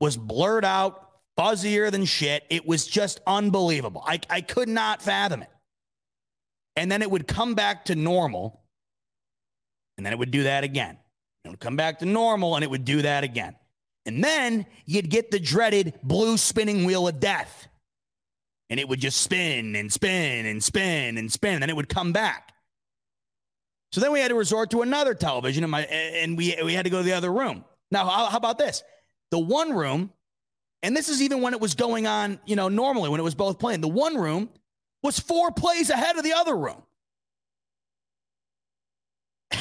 was blurred out, fuzzier than shit. It was just unbelievable. I, I could not fathom it. And then it would come back to normal, and then it would do that again. It would come back to normal, and it would do that again. And then you'd get the dreaded blue spinning wheel of death. And it would just spin and spin and spin and spin. And then it would come back. So then we had to resort to another television, and, my, and we, we had to go to the other room. Now, how, how about this? The one room, and this is even when it was going on, you know, normally when it was both playing, the one room was four plays ahead of the other room. (laughs)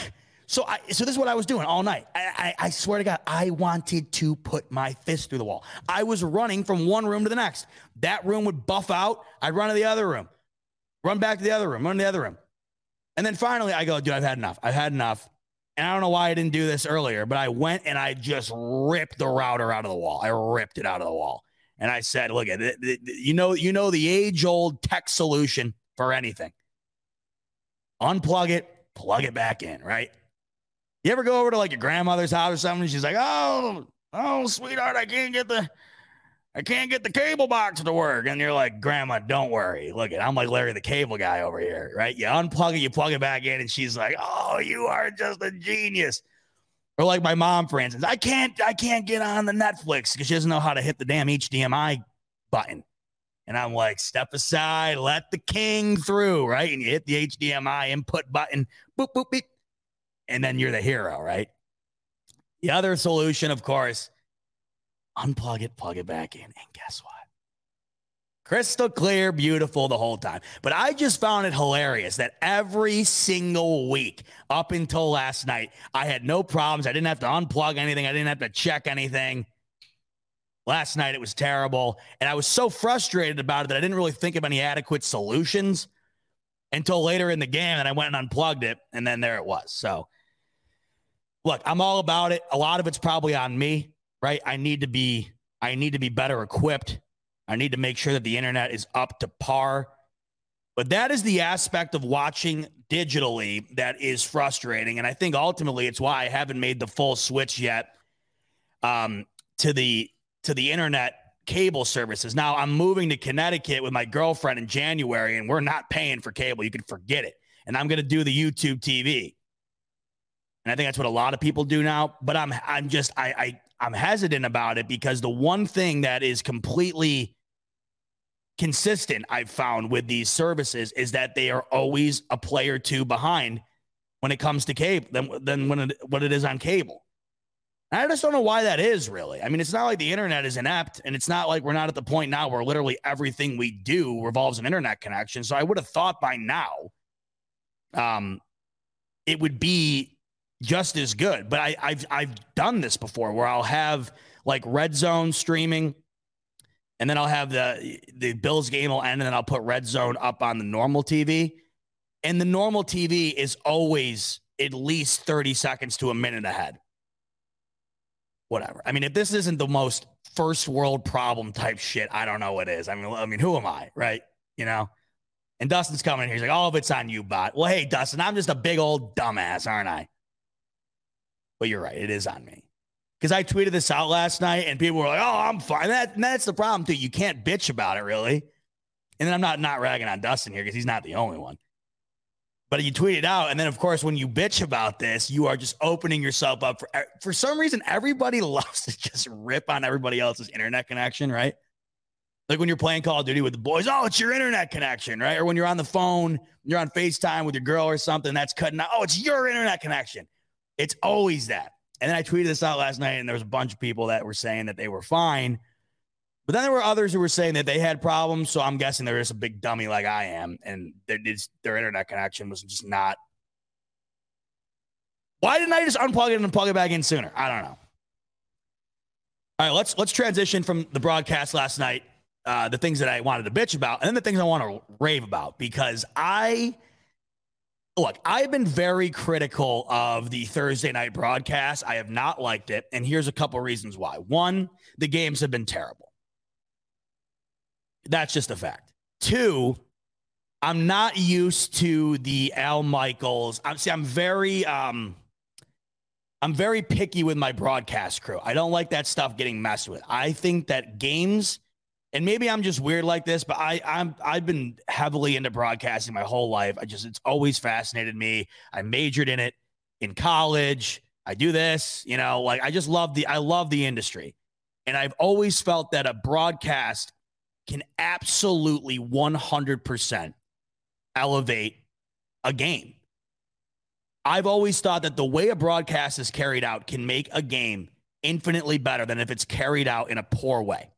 so I, so this is what I was doing all night. I, I, I, swear to God, I wanted to put my fist through the wall. I was running from one room to the next. That room would buff out. I'd run to the other room, run back to the other room, run to the other room. And then finally, I go, dude, I've had enough. I've had enough. And I don't know why I didn't do this earlier, but I went and I just ripped the router out of the wall. I ripped it out of the wall. And I said, look at it. You know, you know the age old tech solution for anything. Unplug it, plug it back in, right? You ever go over to like your grandmother's house or something? and she's like, oh, oh, sweetheart, I can't get the I can't get the cable box to work. And you're like, Grandma, don't worry. Look at I'm like Larry the cable guy over here, right? You unplug it, you plug it back in, and she's like, Oh, you are just a genius. Or like my mom, for instance, I can't, I can't get on the Netflix because she doesn't know how to hit the damn HDMI button. And I'm like, step aside, let the king through, right? And you hit the HDMI input button, boop, boop, beep. And then you're the hero, right? The other solution, of course, unplug it, plug it back in, and guess what? Crystal clear, beautiful the whole time. But I just found it hilarious that every single week up until last night, I had no problems. I didn't have to unplug anything, I didn't have to check anything. Last night it was terrible. And I was so frustrated about it that I didn't really think of any adequate solutions until later in the game. And I went and unplugged it. And then there it was. So, look, I'm all about it. A lot of it's probably on me, right? I need to be. I need to be better equipped. I need to make sure that the internet is up to par. But that is the aspect of watching digitally that is frustrating. And I think ultimately it's why I haven't made the full switch yet um, to the to the internet cable services. Now I'm moving to Connecticut with my girlfriend in January, and we're not paying for cable. You can forget it. And I'm going to do the YouTube TV. And I think that's what a lot of people do now. But I'm I'm just I, I I'm hesitant about it because the one thing that is completely consistent I've found with these services is that they are always a play or two behind when it comes to cable than, than when it, what it is on cable. I just don't know why that is really. I mean, it's not like the internet is inept and it's not like we're not at the point now where literally everything we do revolves an internet connection. So I would have thought by now um, it would be just as good. But I, I've I've done this before where I'll have like red zone streaming and then I'll have the the Bills game will end, and then I'll put Red Zone up on the normal TV. And the normal TV is always at least 30 seconds to a minute ahead. Whatever. I mean, if this isn't the most first world problem type shit, I don't know what is. I mean, I mean, who am I, right? You know? And Dustin's coming in here. He's like, oh, all of it's on you, bot. Well, hey, Dustin, I'm just a big old dumbass, aren't I? But you're right. It is on me because I tweeted this out last night and people were like, "Oh, I'm fine." That that's the problem too. You can't bitch about it really. And then I'm not not ragging on Dustin here because he's not the only one. But you tweet it out, and then of course, when you bitch about this, you are just opening yourself up for er, for some reason. Everybody (laughs) loves to just rip on everybody else's internet connection, right? Like when you're playing Call of Duty with the boys, oh, it's your internet connection, right? Or when you're on the phone, you're on FaceTime with your girl or something, that's cutting out. Oh, it's your internet connection. It's always that. And then I tweeted this out last night, and there was a bunch of people that were saying that they were fine. But then there were others who were saying that they had problems. So I'm guessing they're just a big dummy like I am, and their their internet connection was just not. Why didn't I just unplug it and plug it back in sooner? I don't know. All right, let's let's transition from the broadcast last night, uh, the things that I wanted to bitch about, and then the things I want to rave about because I look, I've been very critical of the Thursday night broadcast. I have not liked it. And here's a couple reasons why. One, the games have been terrible. That's just a fact. Two, I'm not used to the Al Michaels. I'm see, I'm very um I'm very picky with my broadcast crew. I don't like that stuff getting messed with. I think that games and maybe I'm just weird like this, but I I'm I've been heavily into broadcasting my whole life. I just it's always fascinated me. I majored in it in college. I do this, you know, like I just love the I love the industry. And I've always felt that a broadcast can absolutely 100% elevate a game. I've always thought that the way a broadcast is carried out can make a game infinitely better than if it's carried out in a poor way.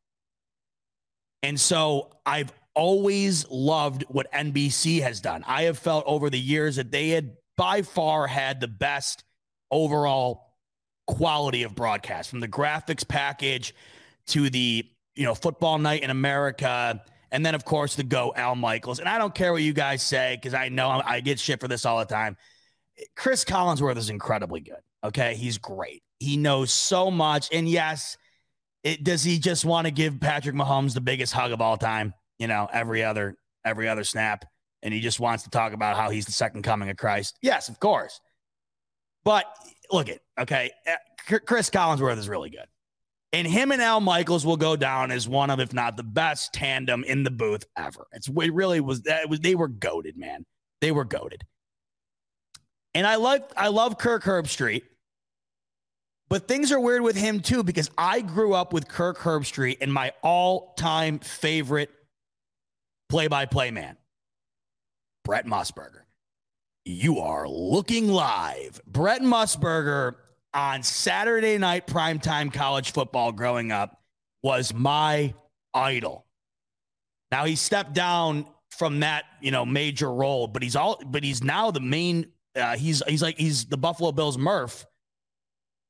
And so I've always loved what NBC has done. I have felt over the years that they had by far had the best overall quality of broadcast from the graphics package to the, you know, football night in America. And then, of course, the go Al Michaels. And I don't care what you guys say because I know I get shit for this all the time. Chris Collinsworth is incredibly good. Okay. He's great. He knows so much. And yes, it, does he just want to give Patrick Mahomes the biggest hug of all time? You know, every other every other snap, and he just wants to talk about how he's the second coming of Christ. Yes, of course. But look at okay, uh, Chris Collinsworth is really good, and him and Al Michaels will go down as one of, if not the best tandem in the booth ever. It's it really was that was they were goaded, man. They were goaded. And I like I love Kirk Herbstreit. But things are weird with him too because I grew up with Kirk Herbstreit and my all-time favorite play-by-play man, Brent Musburger. You are looking live. Brent Musburger on Saturday night primetime college football growing up was my idol. Now he stepped down from that, you know, major role, but he's all but he's now the main uh, he's he's like he's the Buffalo Bills Murph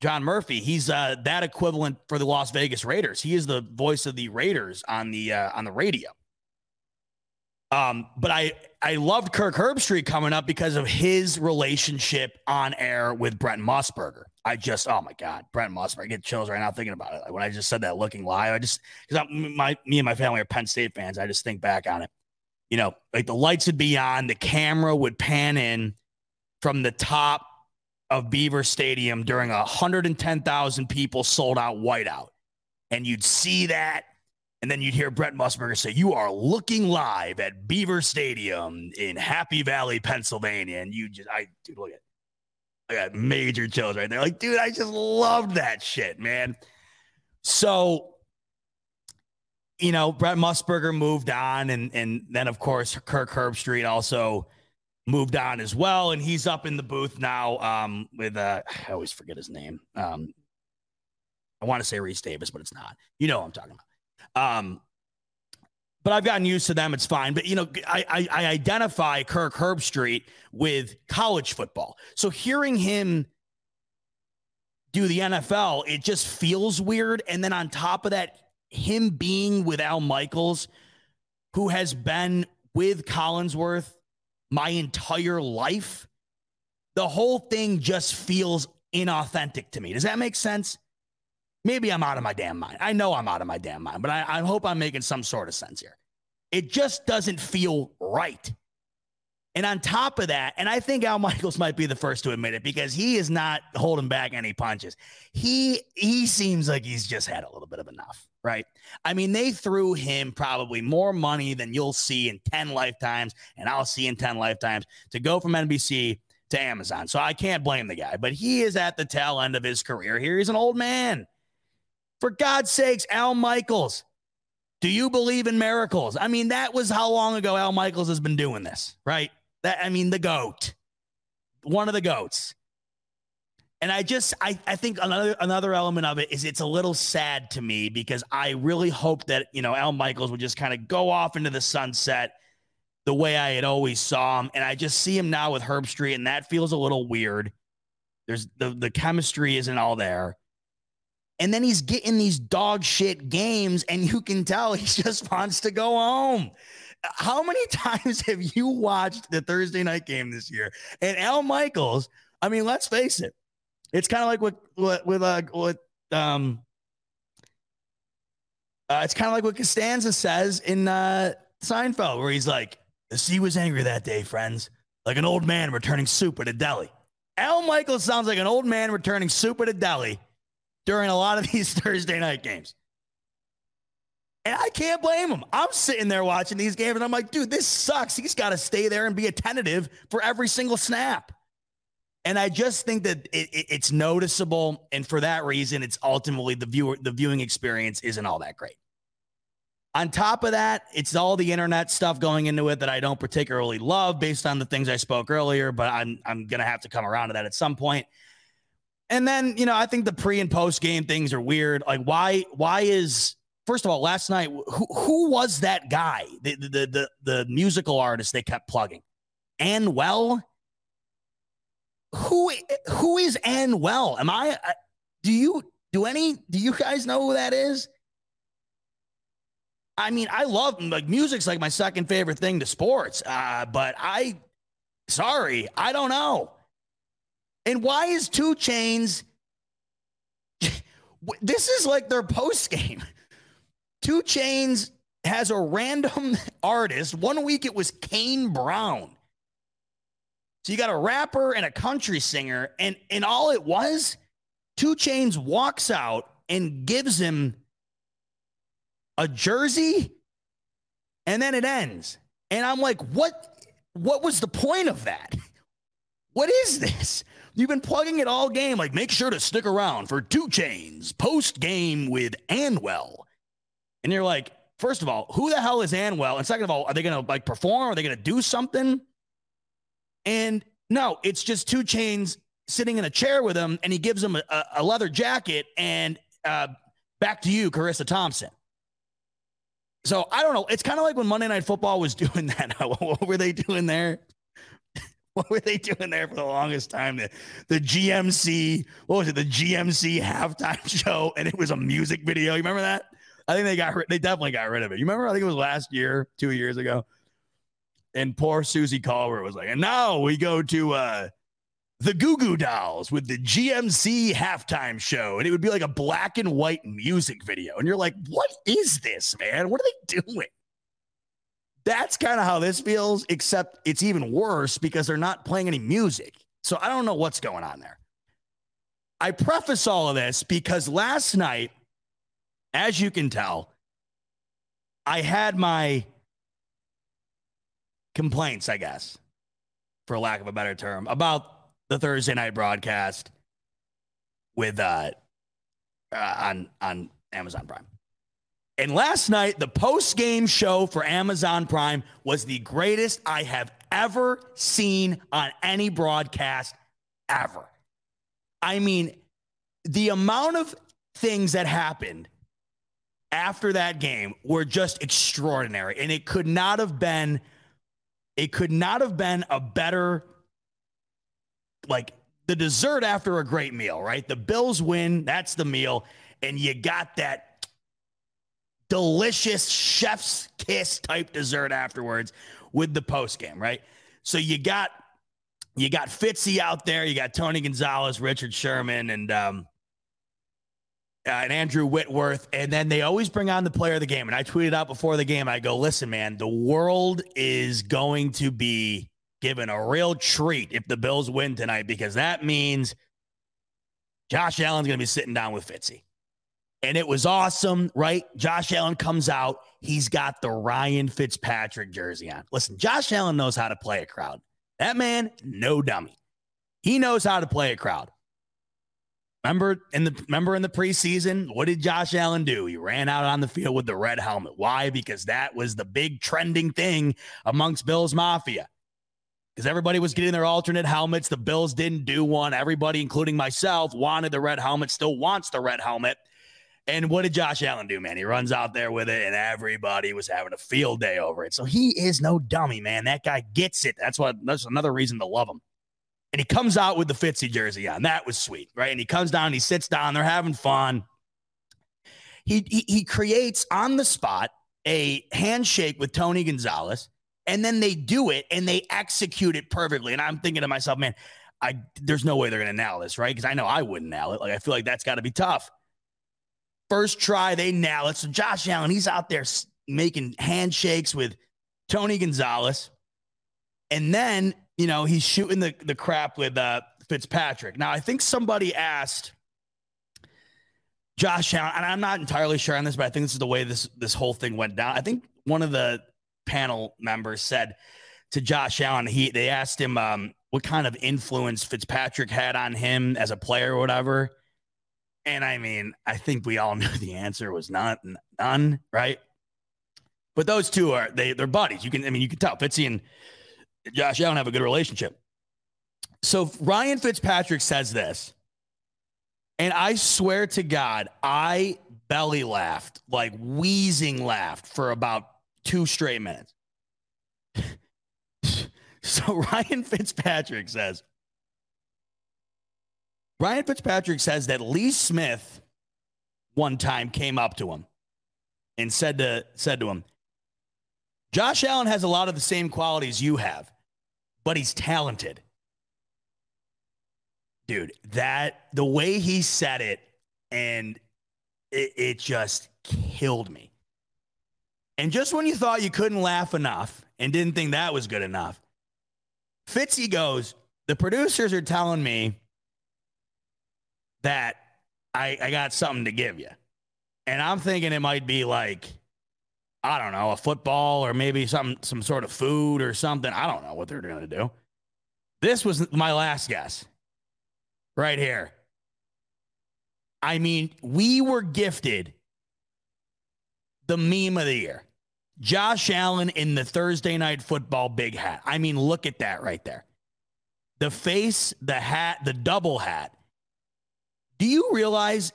John Murphy. He's uh, that equivalent for the Las Vegas Raiders. He is the voice of the Raiders on the uh, on the radio. Um, but I I loved Kirk Herbstreit coming up because of his relationship on air with Brent Musburger. I just oh my god, Brent Musburger, I get chills right now thinking about it. Like when I just said that looking live, I just because my me and my family are Penn State fans. I just think back on it. You know, like the lights would be on, the camera would pan in from the top of Beaver Stadium during a 110,000 people sold out whiteout. And you'd see that. And then you'd hear Brent Musburger say, You are looking live at Beaver Stadium in Happy Valley, Pennsylvania. And you just, I, dude, look at I got major chills right there. Like, dude, I just loved that shit, man. So, you know, Brent Musburger moved on. And, and then, of course, Kirk Herbstreit also moved on as well, and he's up in the booth now um, with uh, I always forget his name. Um, I want to say Rece Davis, but it's not. You know what I'm talking about. Um, but I've gotten used to them. It's fine. But you know, I, I, I identify Kirk Herbstreit with college football. So hearing him do the NFL, it just feels weird. And then on top of that, him being with Al Michaels, who has been with Collinsworth my entire life, the whole thing just feels inauthentic to me. Does that make sense? Maybe I'm out of my damn mind. I know I'm out of my damn mind, but I, I hope I'm making some sort of sense here. It just doesn't feel right. And on top of that, and I think Al (laughs) Michaels might be the first to admit it because he is not holding back any punches. He he seems like he's just had a little bit of enough, right? I mean, they threw him probably more money than you'll see in 10 lifetimes, and I'll see in 10 lifetimes to go from NBC to Amazon. So I can't blame the guy, but he is at the tail end of his career here. He's an old man. For God's sakes, Al Michaels, do you believe in miracles? I mean, that was how long ago Al Michaels has been doing this, right? That I mean, the goat, one of the goats. And I just I, I think another another element of it is it's a little sad to me because I really hope that you know Al Michaels would just kind of go off into the sunset the way I had always saw him. And I just see him now with Herbstreit, and that feels a little weird. There's the the chemistry isn't all there. And then he's getting these dog shit games, and you can tell he (laughs) just wants to go home. How many (laughs) times have you watched the Thursday night game this year? And Al Michaels, I mean, let's face it, it's kind of like what what with uh what um uh, it's kind of like what Costanza says in uh Seinfeld, where he's like, "The sea was angry that day, friends, like an old man returning soup at a deli." Al Michaels sounds like an old man returning soup at a deli during a lot of (laughs) these Thursday night games. And I can't blame him. I'm sitting there watching these games and I'm like, dude, this sucks. He's got to stay there and be attentive for every single snap. And I just think that it, it, it's noticeable. And for that reason, it's ultimately the viewer, the viewing experience isn't all that great. On top of that, it's all the internet stuff going into it that I don't particularly love based on the things I spoke earlier, but I'm I'm gonna have to come around to that at some point. And then, you know, I think the pre and post game things are weird. Like, why why is first of all, last night, who, who was that guy, the, the, the, the musical artist they kept plugging? Anuel? Who, who is well Am I, do you, do any, do you guys know who that is? I mean, I love like music's like my second favorite thing to sports, uh, but I, sorry, I don't know. And why is 2 Chainz? (laughs) this is like their post game. 2 Chainz has a random (laughs) artist. One week it was Kane Brown. So you got a rapper and a country singer, and and all it was, 2 Chainz walks out and gives him a jersey, and then it ends. And I'm like, what? What was the point of that? (laughs) What is this? You've been plugging it all game. Like, make sure to stick around for 2 Chainz post game with Anuel. And you're like, first of all, who the hell is Anuel? And second of all, are they going to like perform? Are they going to do something? And no, it's just 2 Chainz sitting in a chair with him, and he gives him a, a leather jacket. And uh, back to you, Charissa Thompson. So I don't know. It's kind of like when Monday Night Football was (laughs) doing that. (laughs) what were they doing there? (laughs) What were they doing there for the longest time? The, the GMC, what was it? The GMC halftime show, and it was a music video. You remember that? I think they got they definitely got rid of it. You remember? I think it was last year, two years ago. And poor Suzy Kolber was like, and now we go to uh the Goo Goo Dolls with the GMC halftime show. And it would be like a black and white music video. And you're like, what is this, man? What are they doing? That's kind of how this feels, except it's even worse because they're not playing any music. So I don't know what's going on there. I preface all of this because last night, as you can tell, I had my complaints, I guess, for lack of a better term, about the Thursday night broadcast with uh, uh on on Amazon Prime. And last night, the post game show for Amazon Prime was the greatest I have ever seen on any broadcast ever. I mean, the amount of things that happened after that game were just extraordinary. And it could not have been, it could not have been a better like the dessert after a great meal, right? The Bills win, that's the meal, and you got that delicious chef's kiss type dessert afterwards with the post game, right? So you got you got Fitzy out there, you got Tony Gonzalez, Richard Sherman, and um, uh, and Andrew Whitworth, and then they always bring on the player of the game. And I tweeted out before the game, I go, listen, man, the world is going to be given a real treat if the Bills win tonight because that means Josh Allen's going to be sitting down with Fitzy. And it was awesome, right? Josh Allen comes out. He's got the Ryan Fitzpatrick jersey on. Listen, Josh Allen knows how to play a crowd. That man, no dummy. He knows how to play a crowd. Remember in the remember in the preseason, what did Josh Allen do? He ran out on the field with the red helmet. Why? Because that was the big trending thing amongst Bills Mafia because everybody was getting their alternate helmets. The Bills didn't do one. Everybody, including myself, wanted the red helmet, still wants the red helmet. And what did Josh Allen do, man? He runs out there with it, and everybody was having a field day over it. So he is no dummy, man. That guy gets it. That's what that's another reason to love him. And he comes out with the Fitzy jersey on. That was sweet, right? And he comes down, he sits down, they're having fun. He, he, he creates on the spot a handshake with Tony Gonzalez and then they do it and they execute it perfectly. And I'm thinking to myself, man, I there's no way they're gonna nail this, right? Because I know I wouldn't nail it. Like I feel like that's got to be tough. First try, they nail it. So Josh Allen, he's out there making handshakes with Tony Gonzalez, and then you know he's shooting the the crap with uh, Fitzpatrick. Now I think somebody asked. Josh Allen, and I'm not entirely sure on this, but I think this is the way this this whole thing went down. I think one of the panel members said to Josh Allen, he they asked him um, what kind of influence Fitzpatrick had on him as a player or whatever. And I mean, I think we all (laughs) knew the answer was not none, right? But those two are they they're buddies. You can I mean you can tell Fitzy and Josh Allen have a good relationship. So Ryan Fitzpatrick says this, and I swear to God, I belly laughed, like wheezing laughed for about two straight minutes. (laughs) so Ryan Fitzpatrick says, Ryan Fitzpatrick says that Lee Smith one time came up to him and said to said to him, Josh Allen has a lot of the same qualities you have, but he's talented. Dude, that the way he said it and it, it just killed me. And just when you thought you couldn't laugh enough and didn't think that was good enough, Fitzy goes, The producers are telling me that I, I got something to give you. And I'm thinking it might be like, I don't know, a football or maybe some some sort of food or something. I don't know what they're going to do. This was my last guess. Right here. I mean, we were gifted the meme of the year. Josh Allen in the Thursday night football big hat. I mean, look at that right there. The face, the hat, the double hat. Do you realize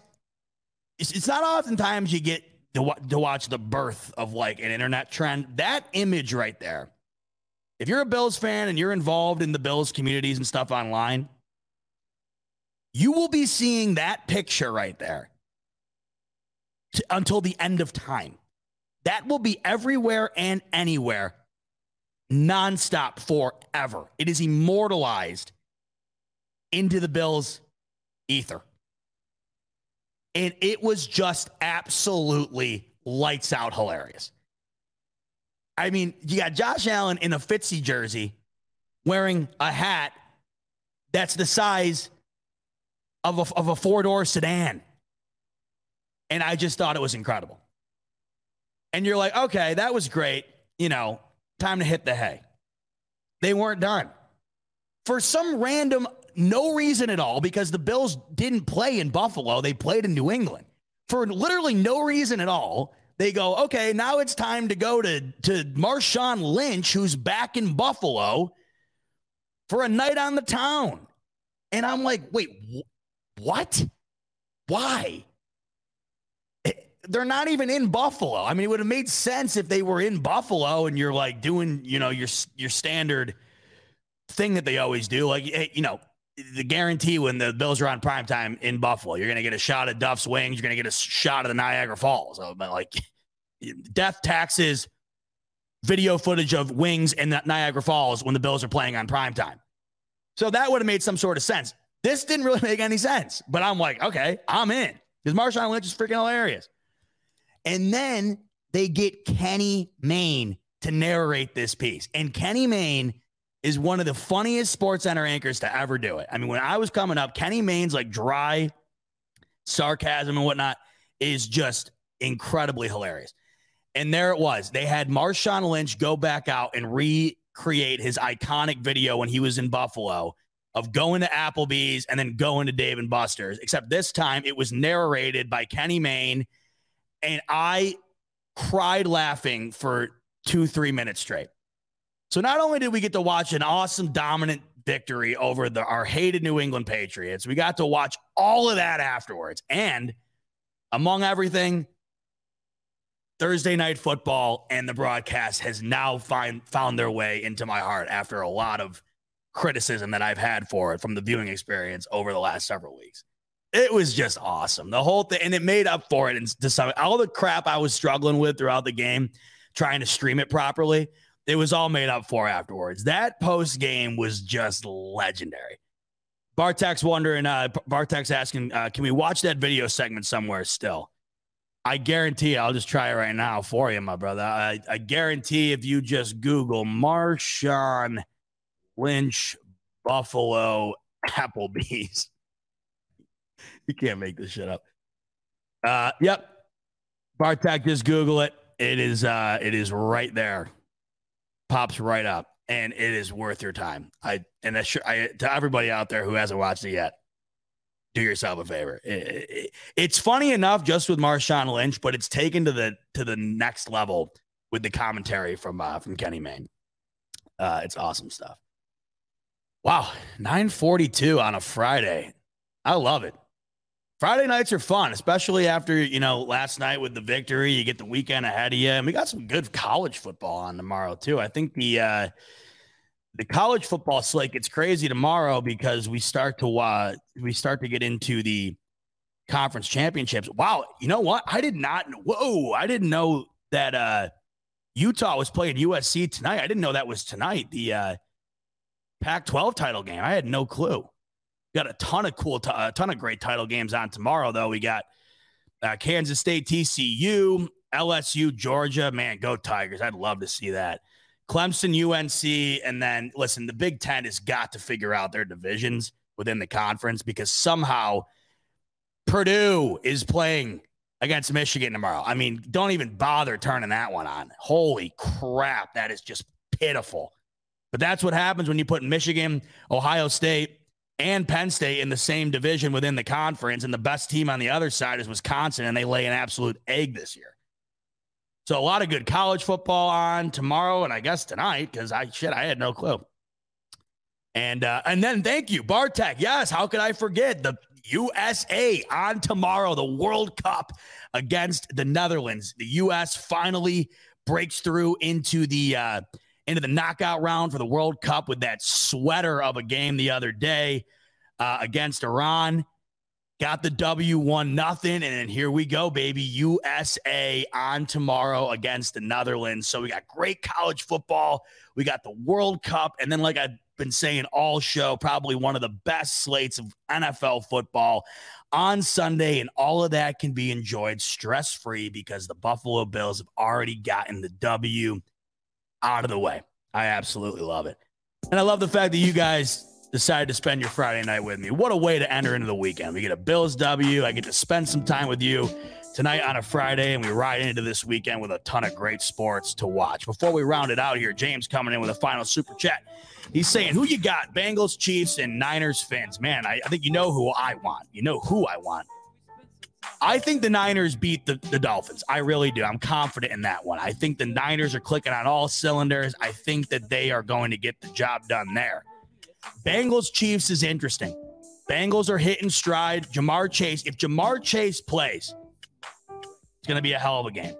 it's, not oftentimes you get to, to watch the birth of like an internet trend? That image right there If you're a Bills fan and you're involved in the Bills communities and stuff online, you will be seeing that picture right there until the end of time. That will be everywhere and anywhere, nonstop forever. It is immortalized into the Bills ether. And it was just absolutely lights out hilarious. I mean, you got Josh Allen in a Fitzy jersey wearing a hat that's the size of a, of a four door sedan. And I just thought it was incredible. And you're like, okay, that was great. You know, time to hit the hay. They weren't done. For some random, no reason at all, because the Bills didn't play in Buffalo, they played in New England. For literally no reason at all, they go, okay, now it's time to go to, to Marshawn Lynch, who's back in Buffalo for a night on the town. And I'm like, wait, wh- what? Why? Eh, they're not even in Buffalo. I mean, it would have made sense if they were in Buffalo and you're like doing, you know, your your standard thing that they always do. Like, eh, you know, the guarantee when the Bills are on prime time in Buffalo, you're going to get a shot of Duff's wings. You're going to get a shot of the Niagara Falls. So, like, (laughs) death taxes, video footage of wings and the Niagara Falls when the Bills are playing on prime time. So that would have made some sort of sense. This didn't really (laughs) make any sense, but I'm like, okay, I'm in because Marshawn Lynch is freaking hilarious. And then they get Kenny Mayne to narrate this piece. And Kenny Mayne is one of the funniest sports center anchors to ever do it. I mean, when I was coming up, Kenny Mayne's like dry sarcasm and whatnot is just incredibly hilarious. And there it was. They had Marshawn Lynch go back out and recreate his iconic video when he was in Buffalo of going to Applebee's and then going to Dave and Buster's, except this time it was narrated by Kenny Mayne and I cried laughing for two, three minutes straight. So not only did we get to watch an awesome, dominant victory over the, our hated New England Patriots, we got to watch all of that afterwards. And among everything, Thursday night football and the broadcast has now find, found their way into my heart after a lot of criticism that I've had for it from the viewing experience over the last several weeks it was just awesome. The whole thing, and it made up for it. And to some, all the crap I was struggling with throughout the game, trying to stream it properly, it was all made up for afterwards. That post game was just legendary. Bartek's wondering, uh, Bartek's asking, uh, can we watch that video segment somewhere still? I guarantee I'll just try it right now for you, my brother. I, I guarantee if you just Google Marshawn Lynch Buffalo Applebee's, (laughs) you can't make this shit up. Uh, yep. Bartek, just Google it. It is uh, it is right there. Pops right up, and it is worth your time. I and that's sure, I, to everybody out there who hasn't watched it yet. Do yourself a favor. It, it, it's funny enough just with Marshawn Lynch, but it's taken to the to the next level with the commentary from uh, from Kenny Mayne. Uh, it's awesome stuff. Wow, 942 on a Friday. I love it. Friday nights are fun, especially after, you know, last night with the victory. You get the weekend ahead of you. And we got some good college football on tomorrow, too. I think the uh the college football slate gets crazy tomorrow because we start to uh we start to get into the conference championships. Wow, you know what? I did not whoa, I didn't know that uh Utah was playing USC tonight. I didn't know that was tonight. The uh Pac 12 title game. I had no clue got a ton of cool, t- a ton of great title games on tomorrow, though. We got uh, Kansas State, TCU, LSU, Georgia. Man, go Tigers. I'd love to see that. Clemson, UNC. And then, listen, the Big Ten has got to figure out their divisions within the conference because somehow Purdue is playing against Michigan tomorrow. I mean, don't even bother turning that one on. Holy crap. That is just pitiful. But that's what happens when you put Michigan, Ohio State, and Penn State in the same division within the conference, and the best team on the other side is Wisconsin, and they lay an absolute egg this year. So a lot of good college football on tomorrow, and I guess tonight because I shit I had no clue. And uh, and then thank you, Bartek. Yes, how could I forget the USA on tomorrow, the World Cup against the Netherlands. The U.S. finally breaks through into the uh, into the knockout round for the World Cup with that sweater of a game the other day uh, against Iran. Got the W, one nothing, and then here we go, baby. USA on tomorrow against the Netherlands. So we got great college football. We got the World Cup, and then like I've been saying all show, probably one of the best slates of NFL football on Sunday, and all of that can be enjoyed stress free because the Buffalo Bills have already gotten the W out of the way. I absolutely love it. And I love the fact that you guys decided to spend your Friday night with me. What a way to enter into the weekend. We get a Bills W. I get to spend some time with you tonight on a Friday, and we ride into this weekend with a ton of great sports to watch. Before we round it out here, James coming in with a final super chat. He's saying, Who you got? Bengals, Chiefs, and Niners Fins. Man, I, I think you know who I want. You know who I want. I think the Niners beat the, the Dolphins. I really do. I'm confident in that one. I think the Niners are clicking on all cylinders. I think that they are going to get the job done there. Bengals Chiefs is interesting. Bengals are hitting stride. Ja'Marr Chase, if Ja'Marr Chase plays, it's going to be a hell of a game.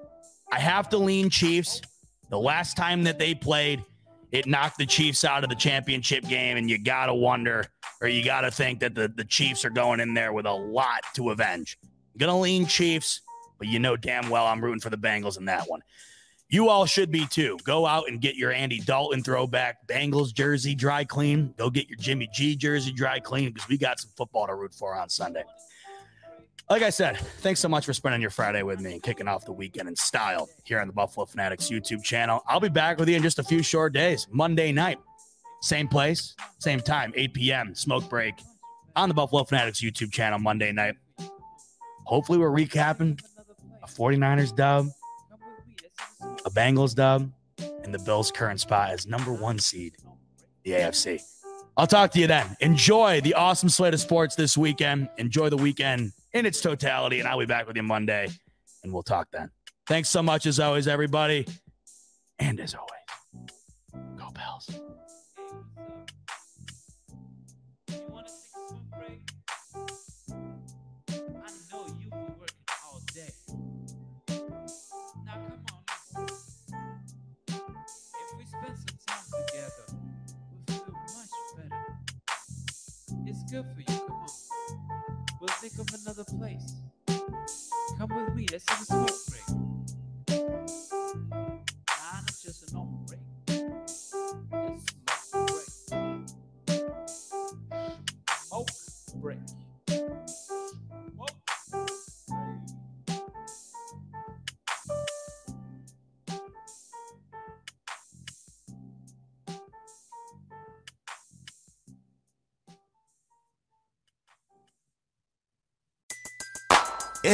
I have to lean Chiefs. The last time that they played, it knocked the Chiefs out of the championship game, and you got to wonder or you got to think that the, the Chiefs are going in there with a lot to avenge. To lean Chiefs, but you know damn well I'm rooting for the Bengals in that one. You all should be too. Go out and get your Andy Dalton throwback Bengals jersey dry clean. Go get your Jimmy G jersey dry clean because we got some football to root for on Sunday. Like I said, thanks so much for spending your Friday with me and kicking off the weekend in style here on the Buffalo Fanatics YouTube channel. I'll be back with you in just a few short days, Monday night. Same place, same time, 8 p.m., smoke break on the Buffalo Fanatics YouTube channel Monday night. Hopefully, we're recapping a 49ers dub, a Bengals dub, and the Bills' current spot as number one seed, the AFC. I'll talk to you then. Enjoy the awesome slate of sports this weekend. Enjoy the weekend in its totality, and I'll be back with you Monday, and we'll talk then. Thanks so much, as always, everybody. And as always, go Bills. Good for you. Come on. We'll think of another place. Come with me. Let's have a smoke break.